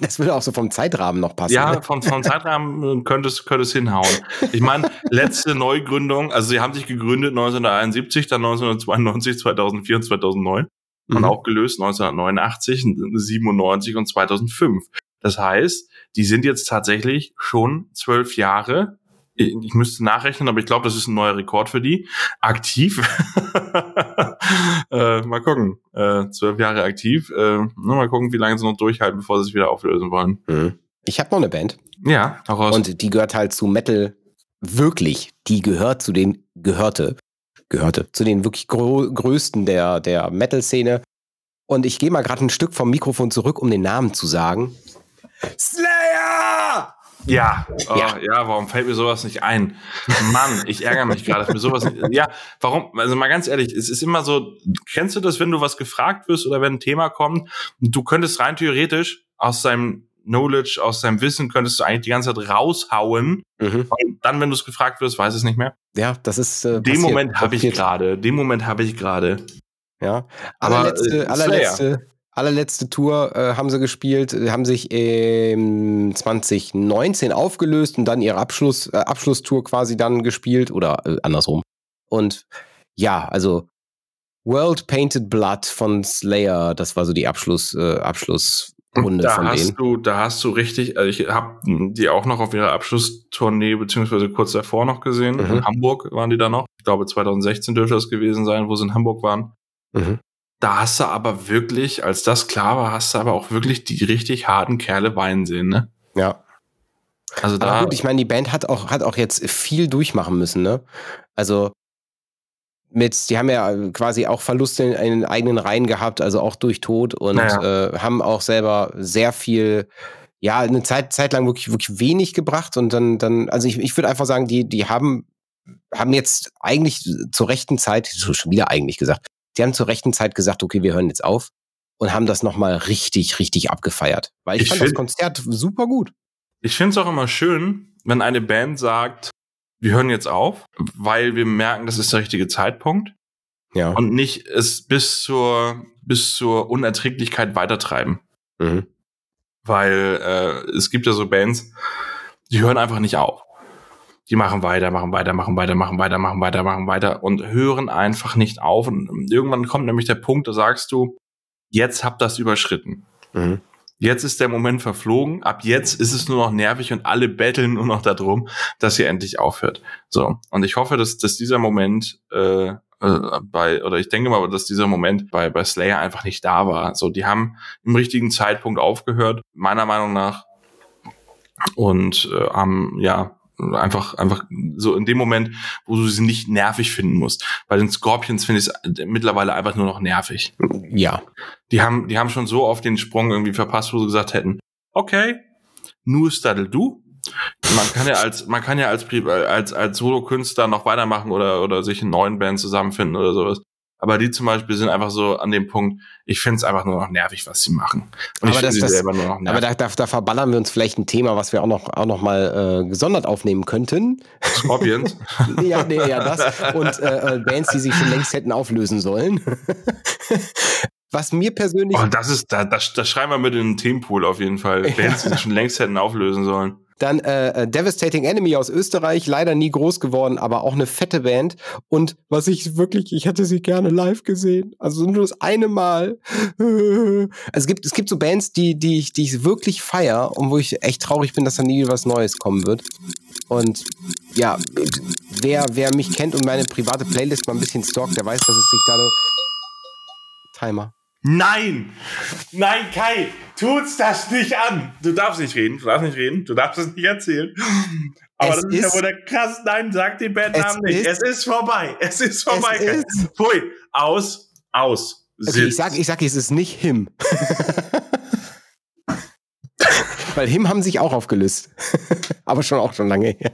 S3: Das würde auch so vom Zeitrahmen noch passen.
S2: Ja,
S3: ne?
S2: vom, vom Zeitrahmen äh, könnte es, könnte es hinhauen. Ich meine, letzte Neugründung, also sie haben sich gegründet 1971, dann 1992, 2004 und 2009 und
S3: Mhm.
S2: aufgelöst 1989, 97 und 2005. Das heißt, die sind jetzt tatsächlich schon zwölf Jahre, ich, müsste nachrechnen, aber ich glaube, das ist ein neuer Rekord für die, aktiv. äh, mal gucken, äh, zwölf Jahre aktiv. Äh, mal gucken, wie lange sie noch durchhalten, bevor sie sich wieder auflösen wollen.
S3: Mhm. Ich habe noch eine Band
S2: Ja, heraus.
S3: und die gehört halt zu Metal wirklich. Die gehört zu den gehörte gehörte zu den wirklich grö größten der der Metal-Szene. Und ich gehe mal gerade ein Stück vom Mikrofon zurück, um den Namen zu sagen. Slayer!
S2: Ja, oh,
S3: Ja.
S2: ja. warum fällt mir sowas nicht ein? Mann, ich ärgere mich gerade, dass mir sowas nicht. Ja, warum? Also mal ganz ehrlich, es ist immer so, kennst du das, wenn du was gefragt wirst oder wenn ein Thema kommt, du könntest rein theoretisch aus deinem Knowledge, aus deinem Wissen, könntest du eigentlich die ganze Zeit raushauen.
S3: Mhm.
S2: Und dann, wenn du es gefragt wirst, weiß es nicht mehr.
S3: Ja, das ist. Äh,
S2: Den. Moment habe ich gerade. Den Moment habe ich gerade.
S3: Ja.
S2: Aber,
S3: Allerletzte,
S2: äh,
S3: allerletzte, allerletzte Tour äh, haben sie gespielt, äh, haben sich im 2019 aufgelöst und dann ihre Abschluss, äh, Abschlusstour quasi dann gespielt oder äh, andersrum. Und ja, also World Painted Blood von Slayer, das war so die Abschluss, äh, Abschlussrunde
S2: da
S3: von
S2: hast
S3: denen.
S2: du, da hast du richtig, also ich habe die auch noch auf ihrer Abschlusstournee beziehungsweise kurz davor noch gesehen.
S3: Mhm.
S2: In Hamburg waren die da noch. Ich glaube 2016 dürfte das gewesen sein, wo sie in Hamburg waren.
S3: Mhm.
S2: Da hast du aber wirklich, als das klar war, hast du aber auch wirklich die richtig harten Kerle weinen sehen, ne?
S3: Ja.
S2: Also
S3: Aber
S2: da,
S3: gut, ich meine, die Band hat auch, hat auch jetzt viel durchmachen müssen, ne? Also mit, die haben ja quasi auch Verluste in, den eigenen Reihen gehabt, also auch durch Tod und äh, haben auch selber sehr viel, ja, eine Zeit, Zeit lang wirklich, wirklich wenig gebracht und dann, dann, also ich, ich würde einfach sagen, die, die haben, haben jetzt eigentlich zur rechten Zeit, so schon wieder eigentlich gesagt, die haben zur rechten Zeit gesagt, okay, wir hören jetzt auf. und haben das nochmal richtig, richtig abgefeiert. Weil ich,
S2: Ich
S3: fand das Konzert super gut.
S2: Ich finde es auch immer schön, wenn eine Band sagt, wir hören jetzt auf, weil wir merken, das ist der richtige Zeitpunkt
S3: Ja.
S2: und nicht es bis zur, bis zur Unerträglichkeit weitertreiben.
S3: Mhm.
S2: Weil äh, es gibt ja so Bands, die hören einfach nicht auf. Die machen weiter, machen weiter, machen weiter, machen weiter, machen weiter, machen weiter und hören einfach nicht auf. Und irgendwann kommt nämlich der Punkt, da sagst du, jetzt habt das überschritten.
S3: Mhm.
S2: Jetzt ist der Moment verflogen. Ab jetzt ist es nur noch nervig und alle betteln nur noch darum, dass ihr endlich aufhört. So. Und ich hoffe, dass, dass dieser Moment äh, äh, bei, oder ich denke mal, dass dieser Moment bei, bei Slayer einfach nicht da war. So, die haben im richtigen Zeitpunkt aufgehört, meiner Meinung nach. Und äh, haben, ja, einfach, einfach so in dem Moment, wo du sie nicht nervig finden musst. Bei den Scorpions finde ich es mittlerweile einfach nur noch nervig.
S3: Ja.
S2: Die haben, die haben schon so auf den Sprung irgendwie verpasst, wo sie gesagt hätten, okay, nur Staddle du. Man kann ja als, man kann ja als, als, als Solo-Künstler noch weitermachen oder, oder sich in neuen Bands zusammenfinden oder sowas. Aber die zum Beispiel sind einfach so an dem Punkt, ich finde es einfach nur noch nervig, was sie machen. Und ich
S3: Aber
S2: finde
S3: das-
S2: sie
S3: das-
S2: selber nur noch
S3: Aber
S2: nervig.
S3: da, da, da verballern wir uns vielleicht ein Thema, was wir auch noch, auch noch mal äh, gesondert aufnehmen könnten.
S2: Scorpions.
S3: ja, nee, ja, das. Und äh, äh, Bands, die sich schon längst hätten auflösen sollen. was mir persönlich.
S2: Oh, das ist, da, das, das schreiben wir mit in den Themenpool auf jeden Fall. Bands, die sich schon längst hätten auflösen sollen.
S3: Dann äh, äh, Devastating Enemy aus Österreich, leider nie groß geworden, aber auch eine fette Band. Und was ich wirklich, ich hätte sie gerne live gesehen. Also nur das eine Mal. Also es gibt, es gibt so Bands, die, die ich, die ich wirklich feier und wo ich echt traurig bin, dass da nie was Neues kommen wird. Und ja, wer, wer mich kennt und meine private Playlist mal ein bisschen stalkt, der weiß, dass es sich da. Timer.
S2: Nein! Nein, Kai! Tut's das nicht an! Du darfst nicht reden, du darfst nicht reden, du darfst es nicht erzählen. Aber
S3: Es
S2: das ist, ja
S3: ist-
S2: wohl der krass. Nein, sag den Bandnamen nicht.
S3: ist-
S2: es ist vorbei. Es ist vorbei.
S3: Es ist-
S2: Pfui. Aus. Aus.
S3: Okay, ich sag, ich sag, es ist nicht Him. Weil Him haben sich auch aufgelöst. Aber schon auch schon lange her.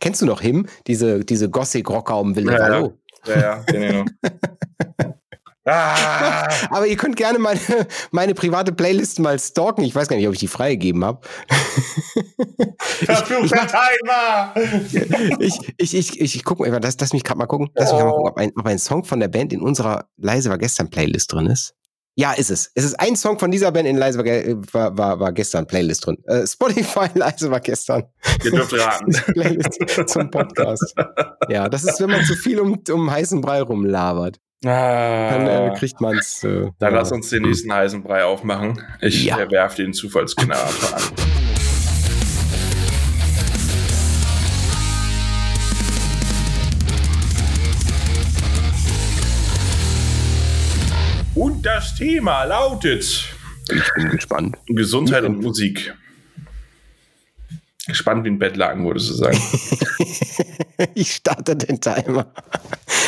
S3: Kennst du noch Him? Diese, diese Gothic-Rocker um Wille
S2: Ja, ja. Ja, ja, noch. ah,
S3: Aber ihr könnt gerne meine, meine private Playlist mal stalken. Ich weiß gar nicht, ob ich die freigegeben habe.
S2: verfluchter Timer!
S3: Ich, ich, ich, ich, ich guck mal, lass, lass mich gerade mal gucken. Lass mich grad mal gucken, ob ein, ob ein Song von der Band in unserer Leise war gestern Playlist drin ist. Ja, ist es. Es ist ein Song von dieser Band in Leise war, war, war gestern Playlist drin. Äh, Spotify Leise war gestern.
S2: Ihr dürft raten.
S3: Playlist zum Podcast. Ja, das ist, wenn man zu viel um, um heißen Brei rumlabert. Dann äh,
S2: Ah,
S3: kriegt man's. Äh,
S2: dann lass uns den nächsten heißen Brei aufmachen. Ich
S3: Ja.
S2: äh, werf den Zufallsknaber an. Und das Thema lautet
S3: Ich bin gespannt.
S2: Gesundheit und Musik. Gespannt wie ein Bettlaken, würdest du sagen.
S3: ich starte den Timer.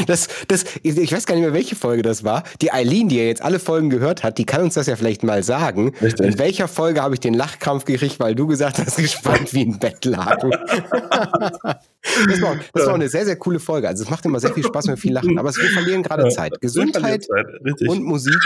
S3: Das, das, ich weiß gar nicht mehr, welche Folge das war. Die Eileen, die ja jetzt alle Folgen gehört hat, die kann uns das ja vielleicht mal sagen.
S2: Richtig.
S3: In welcher Folge habe ich den Lachkrampf gekriegt, weil du gesagt hast, gespannt wie ein Bettlaken. das, war, das war eine sehr, sehr coole Folge. Also es macht immer sehr viel Spaß, wenn wir viel lachen. Aber es- wir verlieren gerade Zeit. Gesundheit
S2: Richtig.
S3: und Musik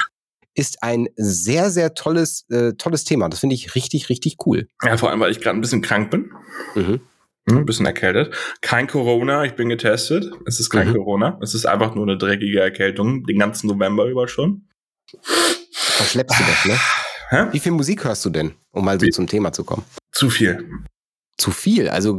S3: ist ein sehr, sehr tolles, äh, tolles Thema. Das finde ich richtig, richtig cool.
S2: ja, vor allem, weil ich gerade ein bisschen krank bin.
S3: Mhm.
S2: Hm, Ein bisschen erkältet. Kein Corona, ich bin getestet. Es ist kein
S3: Mhm.
S2: Corona. Es ist einfach nur eine dreckige Erkältung, den ganzen November über schon.
S3: Verschleppst du das, ne?
S2: Hä?
S3: Wie viel Musik hörst du denn, um mal so
S2: Wie-
S3: zum Thema zu kommen?
S2: Zu viel.
S3: Zu viel. Also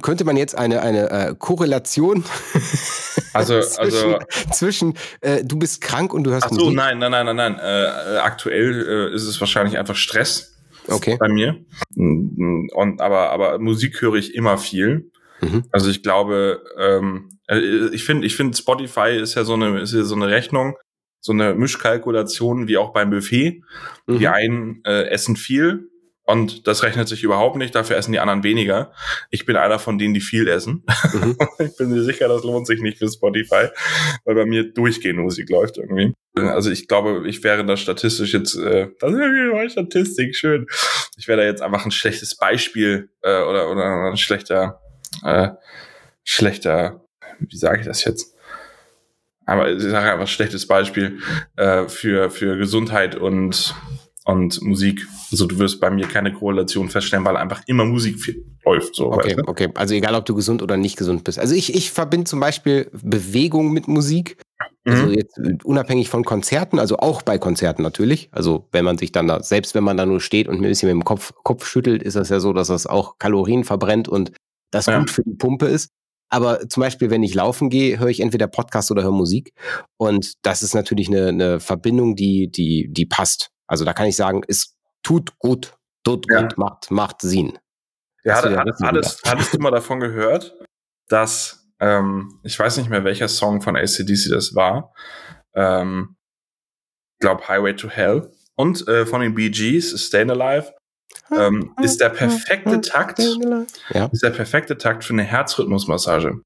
S3: könnte man jetzt eine, eine äh, Korrelation
S2: Also,
S3: zwischen,
S2: also,
S3: zwischen äh, du bist krank und du hörst
S2: ach so,
S3: Musik.
S2: nein, nein, nein, nein, nein. Äh, äh, aktuell äh, ist es wahrscheinlich einfach Stress
S3: Okay.
S2: bei mir. Und, aber, aber Musik höre ich immer viel.
S3: Mhm.
S2: Also ich glaube, ähm, äh, ich finde, ich finde Spotify ist ja so eine, ist ja so eine Rechnung, so eine Mischkalkulation wie auch beim Buffet.
S3: Mhm.
S2: Die einen äh, essen viel und das rechnet sich überhaupt nicht, dafür essen die anderen weniger. Ich bin einer von denen, die viel essen.
S3: Mhm.
S2: ich bin mir sicher, das lohnt sich nicht für Spotify, weil bei mir durchgehend Musik läuft irgendwie. Also ich glaube, ich wäre da statistisch jetzt, äh, das ist irgendwie meine Statistik, schön. Ich wäre da jetzt einfach ein schlechtes Beispiel äh, oder, oder ein schlechter, äh, schlechter, wie sage ich das jetzt? aber ich sage einfach schlechtes Beispiel äh, für, für Gesundheit und, und Musik. Also du wirst bei mir keine Korrelation feststellen, weil einfach immer Musik läuft. So,
S3: okay,
S2: weißt du?
S3: okay. Also egal, ob du gesund oder nicht gesund bist. Also ich, ich verbinde zum Beispiel Bewegung mit Musik. Also
S2: Mhm.
S3: jetzt unabhängig von Konzerten, also auch bei Konzerten natürlich. Also wenn man sich dann da, selbst wenn man da nur steht und ein bisschen mit dem Kopf, Kopf schüttelt, ist das ja so, dass das auch Kalorien verbrennt und das
S2: Ja.
S3: gut für die Pumpe ist. Aber zum Beispiel, wenn ich laufen gehe, höre ich entweder Podcast oder höre Musik. Und das ist natürlich eine, eine Verbindung, die, die, die passt. Also da kann ich sagen, es tut gut, tut
S2: Ja.
S3: gut, macht, macht Sinn.
S2: Ja,
S3: Hast du
S2: hat,
S3: das
S2: hattest, hattest du mal davon gehört, dass, ähm, ich weiß nicht mehr, welcher Song von ACDC das war, ähm, glaub Highway to Hell und äh, von den Bee Gees, Stayin' Alive, ähm, ist der perfekte Takt,
S3: Ja.
S2: ist der perfekte Takt für eine Herzrhythmusmassage.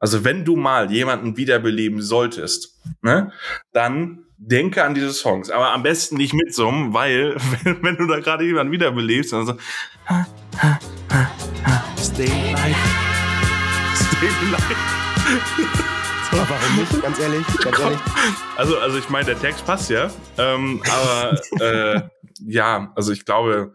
S2: Also wenn du mal jemanden wiederbeleben solltest, ne, dann denke an diese Songs. Aber am besten nicht mitsummen, weil wenn, wenn du da gerade jemanden wiederbelebst, dann so ha, ha, ha, ha, Stay alive. Stay alive.
S3: Aber warum nicht? Ganz ehrlich, ganz ehrlich.
S2: Also, also ich meine, der Text passt ja. Ähm, aber äh, ja, also ich glaube,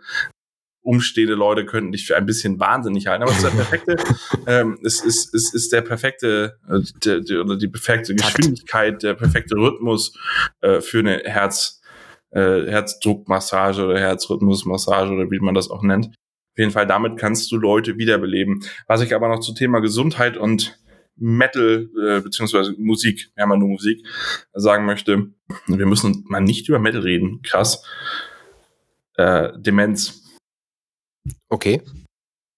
S2: umstehende Leute könnten dich für ein bisschen wahnsinnig halten. Aber es ist der perfekte, ähm, es ist, es ist der perfekte, äh, der, der, oder die perfekte
S3: Takt.
S2: Geschwindigkeit, der perfekte Rhythmus äh, für eine Herz, äh, Herzdruckmassage oder Herzrhythmusmassage oder wie man das auch nennt. Auf jeden Fall, damit kannst du Leute wiederbeleben. Was ich aber noch zu Thema Gesundheit und Metal, äh, beziehungsweise Musik, wir haben ja nur Musik, sagen möchte, wir müssen mal nicht über Metal reden. Krass. Äh, Demenz.
S3: Okay.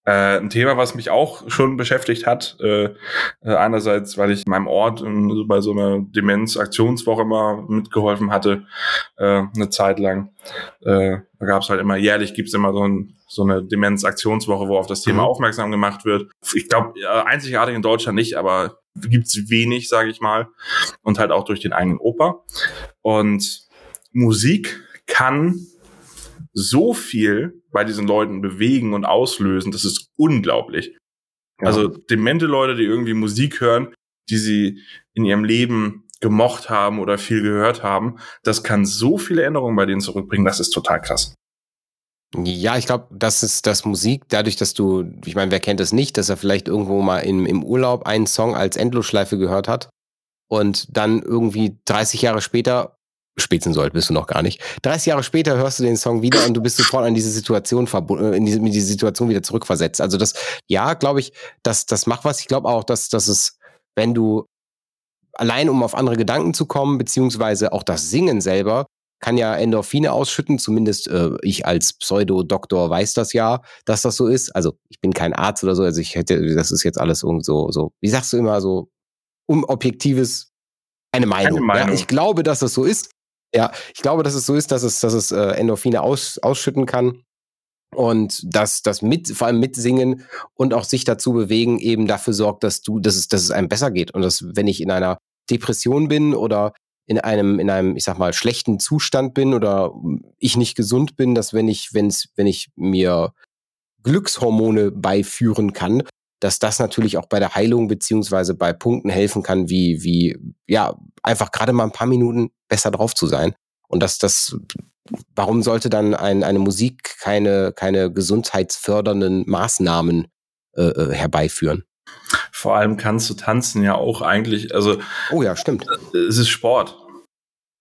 S2: Äh, ein Thema, was mich auch schon beschäftigt hat. Äh, äh, einerseits, weil ich in meinem Ort in, bei so einer Demenz-Aktionswoche mal mitgeholfen hatte, äh, eine Zeit lang. Äh, da gab es halt immer, jährlich gibt's immer so, ein, so eine Demenz-Aktionswoche, wo auf das Thema
S3: Mhm.
S2: aufmerksam gemacht wird. Ich glaube, einzigartig in Deutschland nicht, aber gibt's wenig, sage ich mal. Und halt auch durch den eigenen Opa. Und Musik kann so viel bei diesen Leuten bewegen und auslösen, das ist unglaublich.
S3: Ja.
S2: Also demente Leute, die irgendwie Musik hören, die sie in ihrem Leben gemocht haben oder viel gehört haben, das kann so viele Änderungen bei denen zurückbringen, das ist total krass.
S3: Ja, ich glaube, das ist das Musik, dadurch, dass du, ich meine, wer kennt es nicht, dass er vielleicht irgendwo mal im, im Urlaub einen Song als Endlosschleife gehört hat und dann irgendwie 30 Jahre später, spätzen soll, bist du noch gar nicht, 30 Jahre später hörst du den Song wieder und du bist sofort an diese Situation verbunden, in diese, in diese Situation wieder zurückversetzt. Also das, ja, glaube ich, das, das macht was. Ich glaube auch, dass, dass es, wenn du allein um auf andere Gedanken zu kommen, beziehungsweise auch das Singen selber, kann ja Endorphine ausschütten, zumindest äh, ich als Pseudo-Doktor weiß das ja, dass das so ist. Also ich bin kein Arzt oder so, also ich hätte, das ist jetzt alles irgend so, so, wie sagst du immer, so unobjektives, eine Meinung.
S2: Eine Meinung.
S3: Ja, ich glaube, dass das so ist. Ja, ich glaube, dass es so ist, dass es, dass es äh, Endorphine aus, ausschütten kann. Und dass das mit, vor allem mitsingen und auch sich dazu bewegen, eben dafür sorgt, dass du, dass es, dass es einem besser geht. Und dass, wenn ich in einer Depression bin oder in einem, in einem, ich sag mal, schlechten Zustand bin oder ich nicht gesund bin, dass wenn ich, wenn's, wenn ich mir Glückshormone beiführen kann, dass das natürlich auch bei der Heilung beziehungsweise bei Punkten helfen kann, wie, wie, ja, einfach gerade mal ein paar Minuten besser drauf zu sein. Und dass das, warum sollte dann ein, eine Musik keine, keine gesundheitsfördernden Maßnahmen äh, äh, herbeiführen?
S2: Vor allem kannst du tanzen ja auch eigentlich, also
S3: Oh ja, stimmt.
S2: es ist Sport.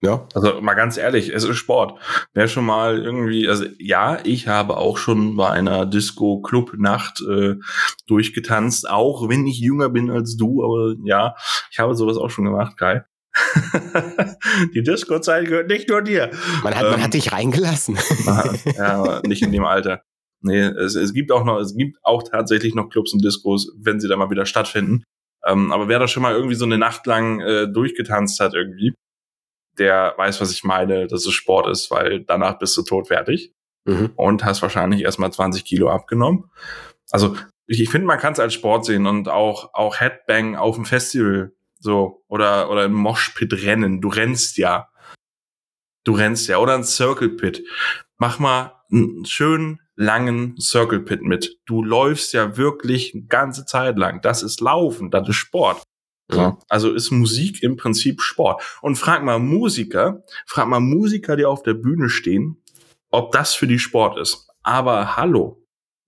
S3: Ja.
S2: Also mal ganz ehrlich, es ist Sport. Wer schon mal irgendwie, also ja, ich habe auch schon bei einer Disco-Club-Nacht äh, durchgetanzt, auch wenn ich jünger bin als du, aber ja, ich habe sowas auch schon gemacht, Kai. Die Disco-Zeit gehört nicht nur dir.
S3: Man hat, man
S2: Ähm,
S3: hat dich reingelassen.
S2: ja, nicht in dem Alter. Nee, es, es gibt auch noch, es gibt auch tatsächlich noch Clubs und Discos, wenn sie da mal wieder stattfinden. Ähm, aber wer da schon mal irgendwie so eine Nacht lang äh, durchgetanzt hat irgendwie, der weiß, was ich meine, dass es Sport ist, weil danach bist du tot fertig
S3: Mhm.
S2: und hast wahrscheinlich erstmal 20 Kilo abgenommen. Also ich, ich finde, man kann es als Sport sehen und auch, auch Headbang auf dem Festival so oder, oder ein Moshpit rennen. Du rennst ja. Du rennst ja. Oder ein Circle Pit. Mach mal einen schönen langen Circle Pit mit. Du läufst ja wirklich eine ganze Zeit lang. Das ist Laufen, das ist Sport. So. Also ist Musik im Prinzip Sport. Und frag mal Musiker, frag mal Musiker, die auf der Bühne stehen, ob das für die Sport ist. Aber hallo.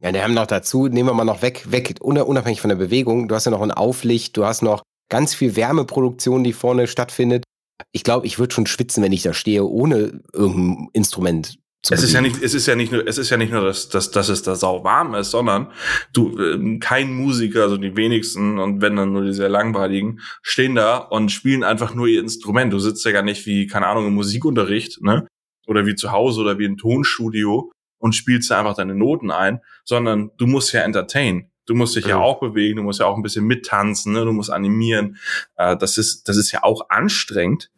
S3: Ja, die haben noch dazu, nehmen wir mal noch weg, weg, unabhängig von der Bewegung. Du hast ja noch ein Auflicht, du hast noch ganz viel Wärmeproduktion, die vorne stattfindet. Ich glaube, ich würde schon schwitzen, wenn ich da stehe, ohne irgendein Instrument
S2: es ist ja nicht, es ist ja nicht nur, es ist ja nicht nur, dass, dass, dass es da sau warm ist, sondern du, äh, kein Musiker, also die wenigsten und wenn dann nur die sehr langweiligen, stehen da und spielen einfach nur ihr Instrument. Du sitzt ja gar nicht wie, keine Ahnung, im Musikunterricht, ne? Oder wie zu Hause oder wie im Tonstudio und spielst da einfach deine Noten ein, sondern du musst ja entertain. Du musst dich ja, ja auch bewegen, du musst ja auch ein bisschen mittanzen, ne? du musst animieren. Äh, das ist, das ist ja auch anstrengend.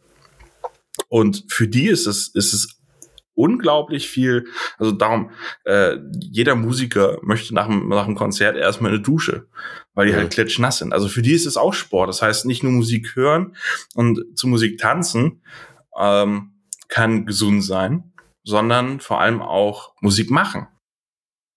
S2: Und für die ist es, ist es unglaublich viel, also darum, äh, jeder Musiker möchte nach dem, nach dem Konzert erstmal eine Dusche, weil die ja. halt klitschnass sind. Also für die ist es auch Sport. Das heißt, nicht nur Musik hören und zu Musik tanzen ähm, kann gesund sein, sondern vor allem auch Musik machen.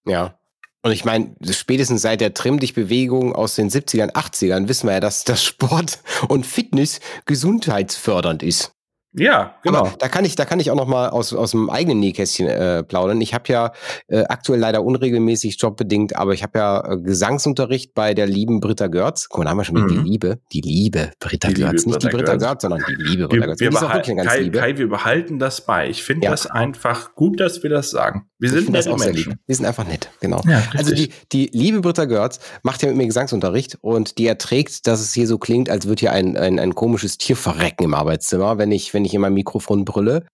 S3: Ja. Und ich meine, spätestens seit der Trimm-Dich-Bewegung aus den 70ern, 80ern wissen wir ja, dass das Sport und Fitness gesundheitsfördernd ist.
S2: Ja, genau. Aber
S3: da kann ich, da kann ich auch noch mal aus, aus dem eigenen Nähkästchen äh, plaudern. Ich habe ja äh, aktuell leider unregelmäßig jobbedingt, aber ich habe ja äh, Gesangsunterricht bei der lieben Britta Görz. Guck mal, da haben wir schon mhm. die Liebe, die Liebe Britta die Görz, Liebe nicht Britta die Britta Görz. sondern die Liebe
S2: Britta Görz. Wir, wir behalten, Kai, Kai, wir behalten das bei. Ich finde ja. das einfach gut, dass wir das sagen. Wir sind
S3: auch Menschen. sehr lieb. Wir sind einfach nett, genau. Ja, also die, die liebe Britta Görz macht ja mit mir Gesangsunterricht und die erträgt, dass es hier so klingt, als würde hier ein, ein, ein komisches Tier verrecken im Arbeitszimmer, wenn ich, wenn ich in meinem Mikrofon brülle.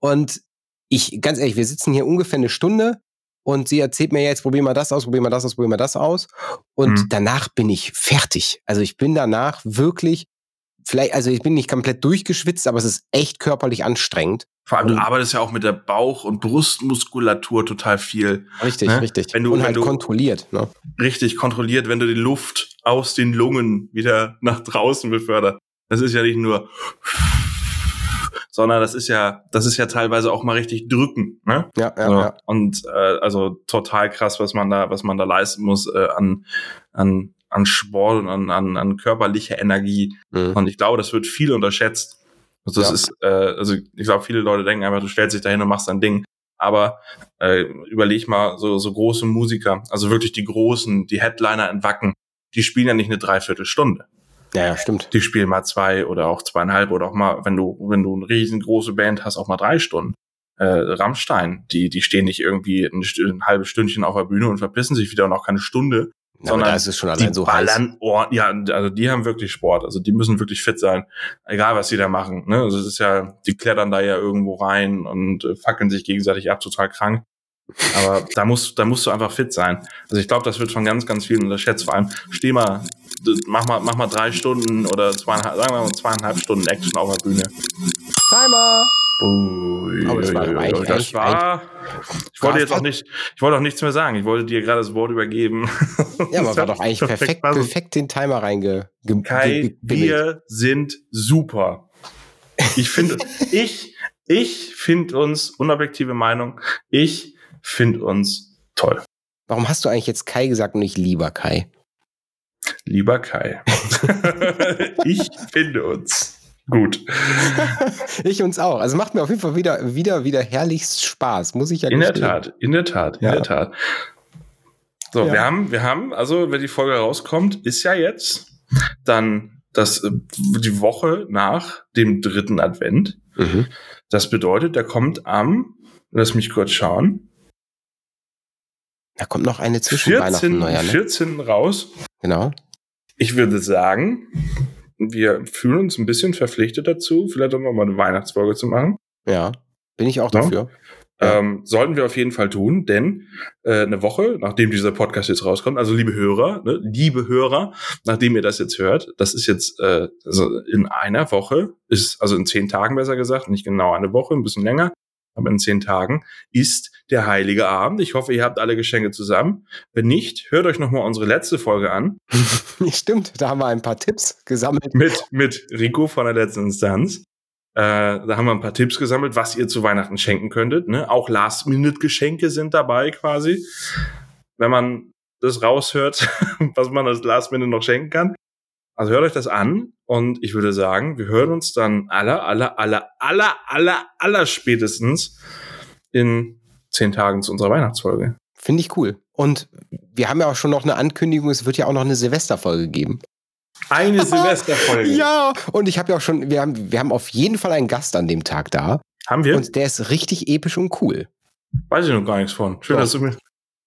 S3: Und ich, ganz ehrlich, wir sitzen hier ungefähr eine Stunde und sie erzählt mir jetzt, probier mal das aus, probier mal das aus, probier mal das aus. Und mhm. danach bin ich fertig. Also ich bin danach wirklich, vielleicht, also ich bin nicht komplett durchgeschwitzt, aber es ist echt körperlich anstrengend.
S2: Vor allem, du arbeitest ja auch mit der Bauch- und Brustmuskulatur total viel.
S3: Richtig, ne? richtig.
S2: Wenn du, und
S3: halt
S2: wenn du,
S3: kontrolliert. Ne?
S2: Richtig, kontrolliert, wenn du die Luft aus den Lungen wieder nach draußen befördert. Das ist ja nicht nur sondern das ist ja, das ist ja teilweise auch mal richtig drücken. Ne?
S3: Ja, ja, so, ja.
S2: Und äh, also total krass, was man da, was man da leisten muss äh, an, an, an Sport und an, an, an körperlicher Energie. Mhm. Und ich glaube, das wird viel unterschätzt. Also das ja. ist, äh, also ich glaube, viele Leute denken einfach, du stellst dich dahin und machst dein Ding. Aber äh, überleg mal, so, so große Musiker, also wirklich die großen, die Headliner in Wacken, die spielen ja nicht eine Dreiviertelstunde.
S3: Ja, ja, stimmt.
S2: Die spielen mal zwei oder auch zweieinhalb oder auch mal, wenn du, wenn du eine riesengroße Band hast, auch mal drei Stunden. Äh, Rammstein, die, die stehen nicht irgendwie ein, ein halbes Stündchen auf der Bühne und verpissen sich wieder und auch keine Stunde. Ja, sondern
S3: da ist es schon allein so
S2: ballern. Oh, ja, also die haben wirklich Sport, also die müssen wirklich fit sein, egal was sie da machen. Ne? Also es ist ja, die klettern da ja irgendwo rein und äh, fackeln sich gegenseitig ab, total krank. Aber da musst, da musst du einfach fit sein. Also ich glaube, das wird von ganz, ganz vielen unterschätzt. Vor allem, steh mal, mach mal, mach mal drei Stunden oder zweieinhalb, sagen wir mal zweieinhalb Stunden Action auf der Bühne.
S3: Timer!
S2: Ui, Aber das war, ui, ui, das war ich wollte jetzt auch nicht, ich wollte auch nichts mehr sagen. Ich wollte dir gerade das Wort übergeben.
S3: Ja, aber war doch eigentlich perfekt, perfekt den Timer reinge.
S2: Kai, wir sind super. Ich finde, ich, ich finde uns, unobjektive Meinung, ich finde uns toll.
S3: Warum hast du eigentlich jetzt Kai gesagt und nicht lieber Kai?
S2: Lieber Kai. ich finde uns gut.
S3: ich uns auch. Also macht mir auf jeden Fall wieder, wieder, wieder herrlichst Spaß, muss ich ja
S2: In der Tat, in der Tat, in ja. der Tat. So, ja. wir haben, wir haben, also wenn die Folge rauskommt, ist ja jetzt dann das, äh, die Woche nach dem dritten Advent. Mhm. Das bedeutet, der kommt am, lass mich kurz schauen,
S3: da kommt noch eine zwischen 14,
S2: Weihnachten Neujahr, ne? 14 raus.
S3: Genau.
S2: Ich würde sagen, wir fühlen uns ein bisschen verpflichtet dazu, vielleicht auch noch mal eine Weihnachtsfolge zu machen.
S3: Ja, bin ich auch ja. dafür.
S2: Ja. Ähm, sollten wir auf jeden Fall tun, denn äh, eine Woche, nachdem dieser Podcast jetzt rauskommt, also liebe Hörer, ne, liebe Hörer, nachdem ihr das jetzt hört, das ist jetzt äh, also in einer Woche, ist also in zehn Tagen besser gesagt, nicht genau eine Woche, ein bisschen länger, aber in zehn Tagen, ist der Heilige Abend. Ich hoffe, ihr habt alle Geschenke zusammen. Wenn nicht, hört euch nochmal unsere letzte Folge an.
S3: Stimmt, da haben wir ein paar Tipps gesammelt.
S2: Mit, mit Rico von der letzten Instanz. Äh, da haben wir ein paar Tipps gesammelt, was ihr zu Weihnachten schenken könntet. Ne? Auch Last-Minute-Geschenke sind dabei quasi. Wenn man das raushört, was man als Last-Minute noch schenken kann. Also hört euch das an und ich würde sagen, wir hören uns dann aller, aller, aller, aller, aller, aller spätestens in zehn Tagen zu unserer Weihnachtsfolge.
S3: Finde ich cool. Und wir haben ja auch schon noch eine Ankündigung, es wird ja auch noch eine Silvesterfolge geben.
S2: Eine Silvesterfolge.
S3: Ja, und ich habe ja auch schon, wir haben, wir haben auf jeden Fall einen Gast an dem Tag da.
S2: Haben wir?
S3: Und der ist richtig episch und cool.
S2: Weiß ich noch gar nichts von. Schön,
S3: Doch.
S2: dass du mir.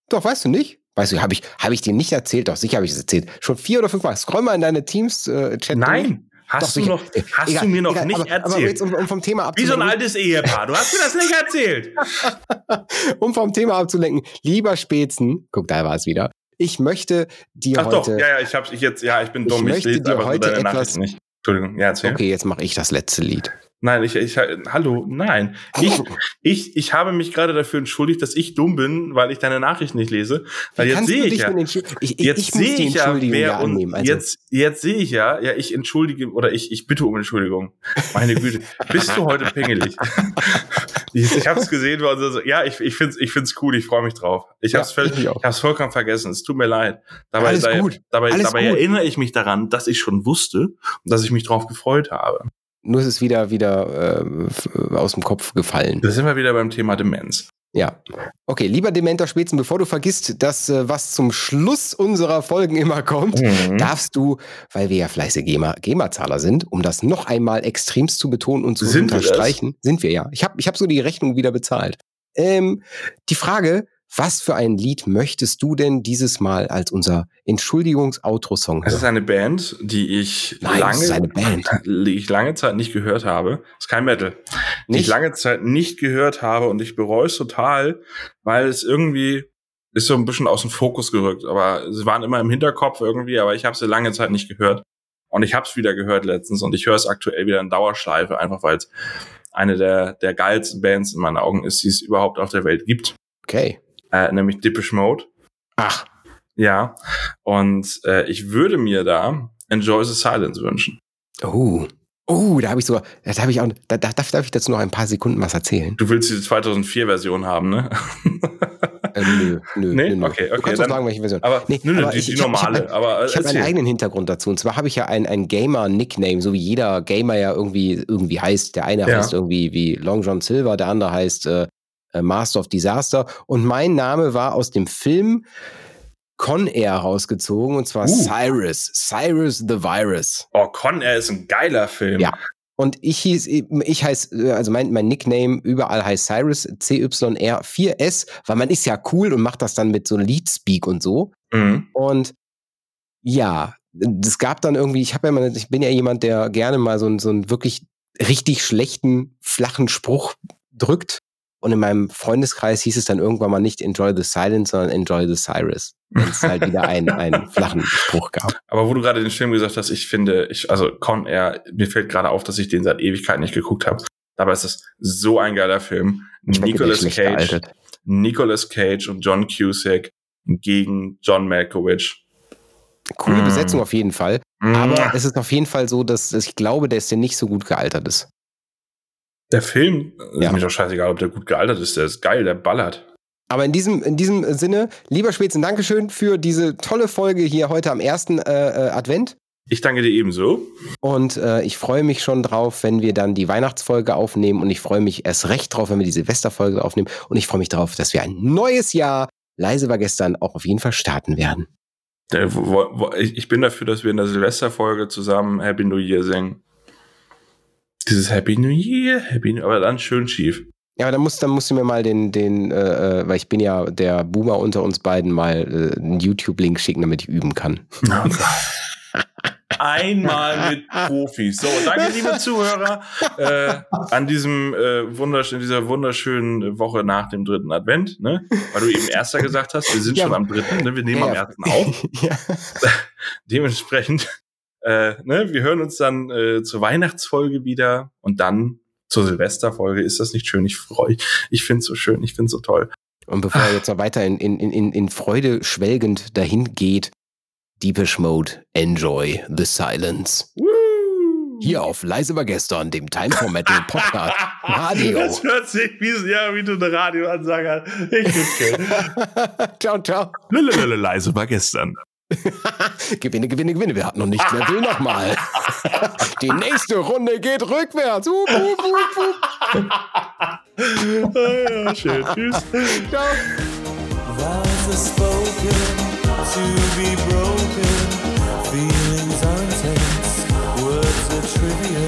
S3: Doch, weißt du nicht? Weißt du, habe ich, hab ich dir nicht erzählt? Doch, sicher habe ich es erzählt. Schon vier oder fünf Mal. Scroll mal in deine Teams-Chat.
S2: Nein, hast
S3: Doch,
S2: du noch, hast
S3: Egal,
S2: du mir noch
S3: egal,
S2: nicht
S3: aber,
S2: erzählt.
S3: Aber jetzt, um, um vom Thema
S2: Wie so ein
S3: abzulenken,
S2: altes Ehepaar. Du hast mir das nicht erzählt.
S3: um vom Thema abzulenken, lieber Spätzen, guck, da war es wieder. Ich möchte dir
S2: Ach doch,
S3: heute.
S2: ja, ja, ich hab's, ich jetzt, ja, ich bin dumm. Ich,
S3: möchte dir heute etwas-
S2: nicht. Entschuldigung, ja, erzähl.
S3: Okay, jetzt mache ich das letzte Lied.
S2: Nein, ich, ich, hallo, nein. Ich, ich, ich habe mich gerade dafür entschuldigt, dass ich dumm bin, weil ich deine Nachrichten nicht lese. Weil
S3: Wie
S2: jetzt sehe ich ja,
S3: ich, ich,
S2: jetzt
S3: ich
S2: sehe ich ja, wer
S3: ja
S2: und
S3: annehmen. Also,
S2: jetzt, jetzt sehe ich ja, ja, ich entschuldige oder ich, ich bitte um Entschuldigung. Meine Güte, bist du heute pingelig? ich ich habe es gesehen, war so, ja, ich, ich finde es ich find's cool, ich freue mich drauf. Ich habe es
S3: Ja, ich
S2: ich hab's vollkommen vergessen, es tut mir leid. Dabei,
S3: Alles
S2: dabei,
S3: gut,
S2: dabei,
S3: alles
S2: dabei
S3: gut.
S2: erinnere ich mich daran, dass ich schon wusste und dass ich mich drauf gefreut habe.
S3: Nur ist es wieder, wieder äh, aus dem Kopf gefallen.
S2: Da sind wir wieder beim Thema Demenz.
S3: Ja. Okay, lieber Dementer Spätzen, bevor du vergisst, dass äh, was zum Schluss unserer Folgen immer kommt,
S2: Mhm.
S3: darfst du, weil wir ja fleißige GEMA- GEMA-Zahler sind, um das noch einmal extremst zu betonen und zu
S2: Sind
S3: unterstreichen, sind wir ja. Ich habe ich hab so die Rechnung wieder bezahlt. Ähm, die Frage, was für ein Lied möchtest du denn dieses Mal als unser Entschuldigungs-Outro-Song
S2: Es ist
S3: hören?
S2: eine Band, die ich
S3: Nein,
S2: lange,
S3: es ist eine Band.
S2: die ich lange Zeit nicht gehört habe. Es ist kein Metal. Die ich
S3: Nicht?
S2: lange Zeit nicht gehört habe und ich bereue es total, weil es irgendwie ist so ein bisschen aus dem Fokus gerückt. Aber sie waren immer im Hinterkopf irgendwie, aber ich habe sie lange Zeit nicht gehört. Und ich habe es wieder gehört letztens und ich höre es aktuell wieder in Dauerschleife, einfach weil es eine der, der geilsten Bands in meinen Augen ist, die es überhaupt auf der Welt gibt.
S3: Okay.
S2: Äh, nämlich Depeche Mode.
S3: Ach,
S2: Ja. Und äh, ich würde mir da Enjoy the Silence wünschen.
S3: oh. Oh, da habe ich sogar, da habe ich auch, da, da, darf, ich dazu noch ein paar Sekunden was erzählen?
S2: Du willst diese 2004-Version haben, ne?
S3: Äh, nö, nö,
S2: Nee?
S3: nö, nö.
S2: Okay,
S3: Du
S2: okay,
S3: kannst doch
S2: dann-
S3: sagen, welche Version.
S2: Aber,
S3: Nee,
S2: nö, nö,
S3: aber
S2: die,
S3: ich-
S2: die
S3: hab- hab
S2: normale. äh,
S3: Ich habe einen
S2: erzähl.
S3: eigenen Hintergrund dazu. Und zwar habe ich ja ein, ein Gamer-Nickname, so wie jeder Gamer ja irgendwie, irgendwie heißt. Der eine
S2: Ja.
S3: heißt irgendwie wie Long John Silver, der andere heißt äh, äh, Master of Disaster. Und mein Name war aus dem Film Con Air rausgezogen, und zwar
S2: Uh.
S3: Cyrus. Cyrus the Virus.
S2: Oh, Con Air ist ein geiler Film.
S3: Ja. Und ich hieß, ich heiße, also mein, mein Nickname überall heißt Cyrus, CYR4S, weil man ist ja cool und macht das dann mit so Leadspeak und so.
S2: Mhm.
S3: Und ja, es gab dann irgendwie, ich habe ja mal, ich bin ja jemand, der gerne mal so, so einen wirklich richtig schlechten, flachen Spruch drückt. Und in meinem Freundeskreis hieß es dann irgendwann mal nicht Enjoy the Silence, sondern Enjoy the Cyrus. Wenn es halt wieder einen, einen flachen Spruch gab.
S2: Aber wo du gerade den Film gesagt hast, ich finde, ich, also Con Air, mir fällt gerade auf, dass ich den seit Ewigkeit nicht geguckt habe. Dabei ist das so ein geiler Film. Nicolas Cage,
S3: gealtert.
S2: Nicolas Cage und John Cusack gegen John Malkovich.
S3: Coole
S2: Mm.
S3: Besetzung auf jeden Fall.
S2: Mhm.
S3: Aber es ist auf jeden Fall so, dass ich glaube, dass der nicht so gut gealtert ist.
S2: Der Film, ist
S3: Ja.
S2: mir doch scheißegal, ob der gut gealtert ist, der ist geil, der ballert.
S3: Aber in diesem, in diesem Sinne, lieber Spätzen, Dankeschön für diese tolle Folge hier heute am ersten äh, äh, Advent.
S2: Ich danke dir ebenso.
S3: Und äh, ich freue mich schon drauf, wenn wir dann die Weihnachtsfolge aufnehmen. Und ich freue mich erst recht drauf, wenn wir die Silvesterfolge aufnehmen. Und ich freue mich darauf, dass wir ein neues Jahr, leise war gestern, auch auf jeden Fall starten werden.
S2: Ich, ich bin dafür, dass wir in der Silvesterfolge zusammen Happy New Year singen. Dieses Happy New Year, Happy New aber dann schön schief.
S3: Ja, aber dann musst, dann musst du mir mal den, den, äh, äh, weil ich bin ja der Boomer unter uns beiden, mal äh, einen YouTube-Link schicken, damit ich üben kann.
S2: Einmal mit Profis. So, danke, liebe Zuhörer, äh, an diesem äh, wundersch in dieser wunderschönen Woche nach dem dritten Advent, ne? Weil du eben erster gesagt hast, wir sind
S3: Ja.
S2: schon am dritten, ne? Wir nehmen am
S3: Ja.
S2: ersten auf.
S3: ja.
S2: Dementsprechend, äh, ne, wir hören uns dann äh, zur Weihnachtsfolge wieder und dann zur Silvesterfolge. Ist das nicht schön? Ich freue Ich finde es so schön, ich finde es so toll.
S3: Und bevor er jetzt noch weiter in, in, in, in Freude schwelgend dahin geht, Deepish Mode, enjoy the silence. Hier auf Leise war gestern, dem Time for Metal Podcast Radio.
S2: Das hört sich wie, ja, wie du eine Radioansage hast. Ich schön.
S3: ciao, ciao.
S2: Leise war gestern.
S3: gewinne, gewinne, gewinne. Wir hatten noch nicht. Wer will noch mal? Die nächste Runde geht rückwärts. Hup, hup, hup, hup.
S2: ja, schön. Tschüss.
S3: Ciao.
S4: Vows are spoken to be broken. Feelings are intense. Words are trivial.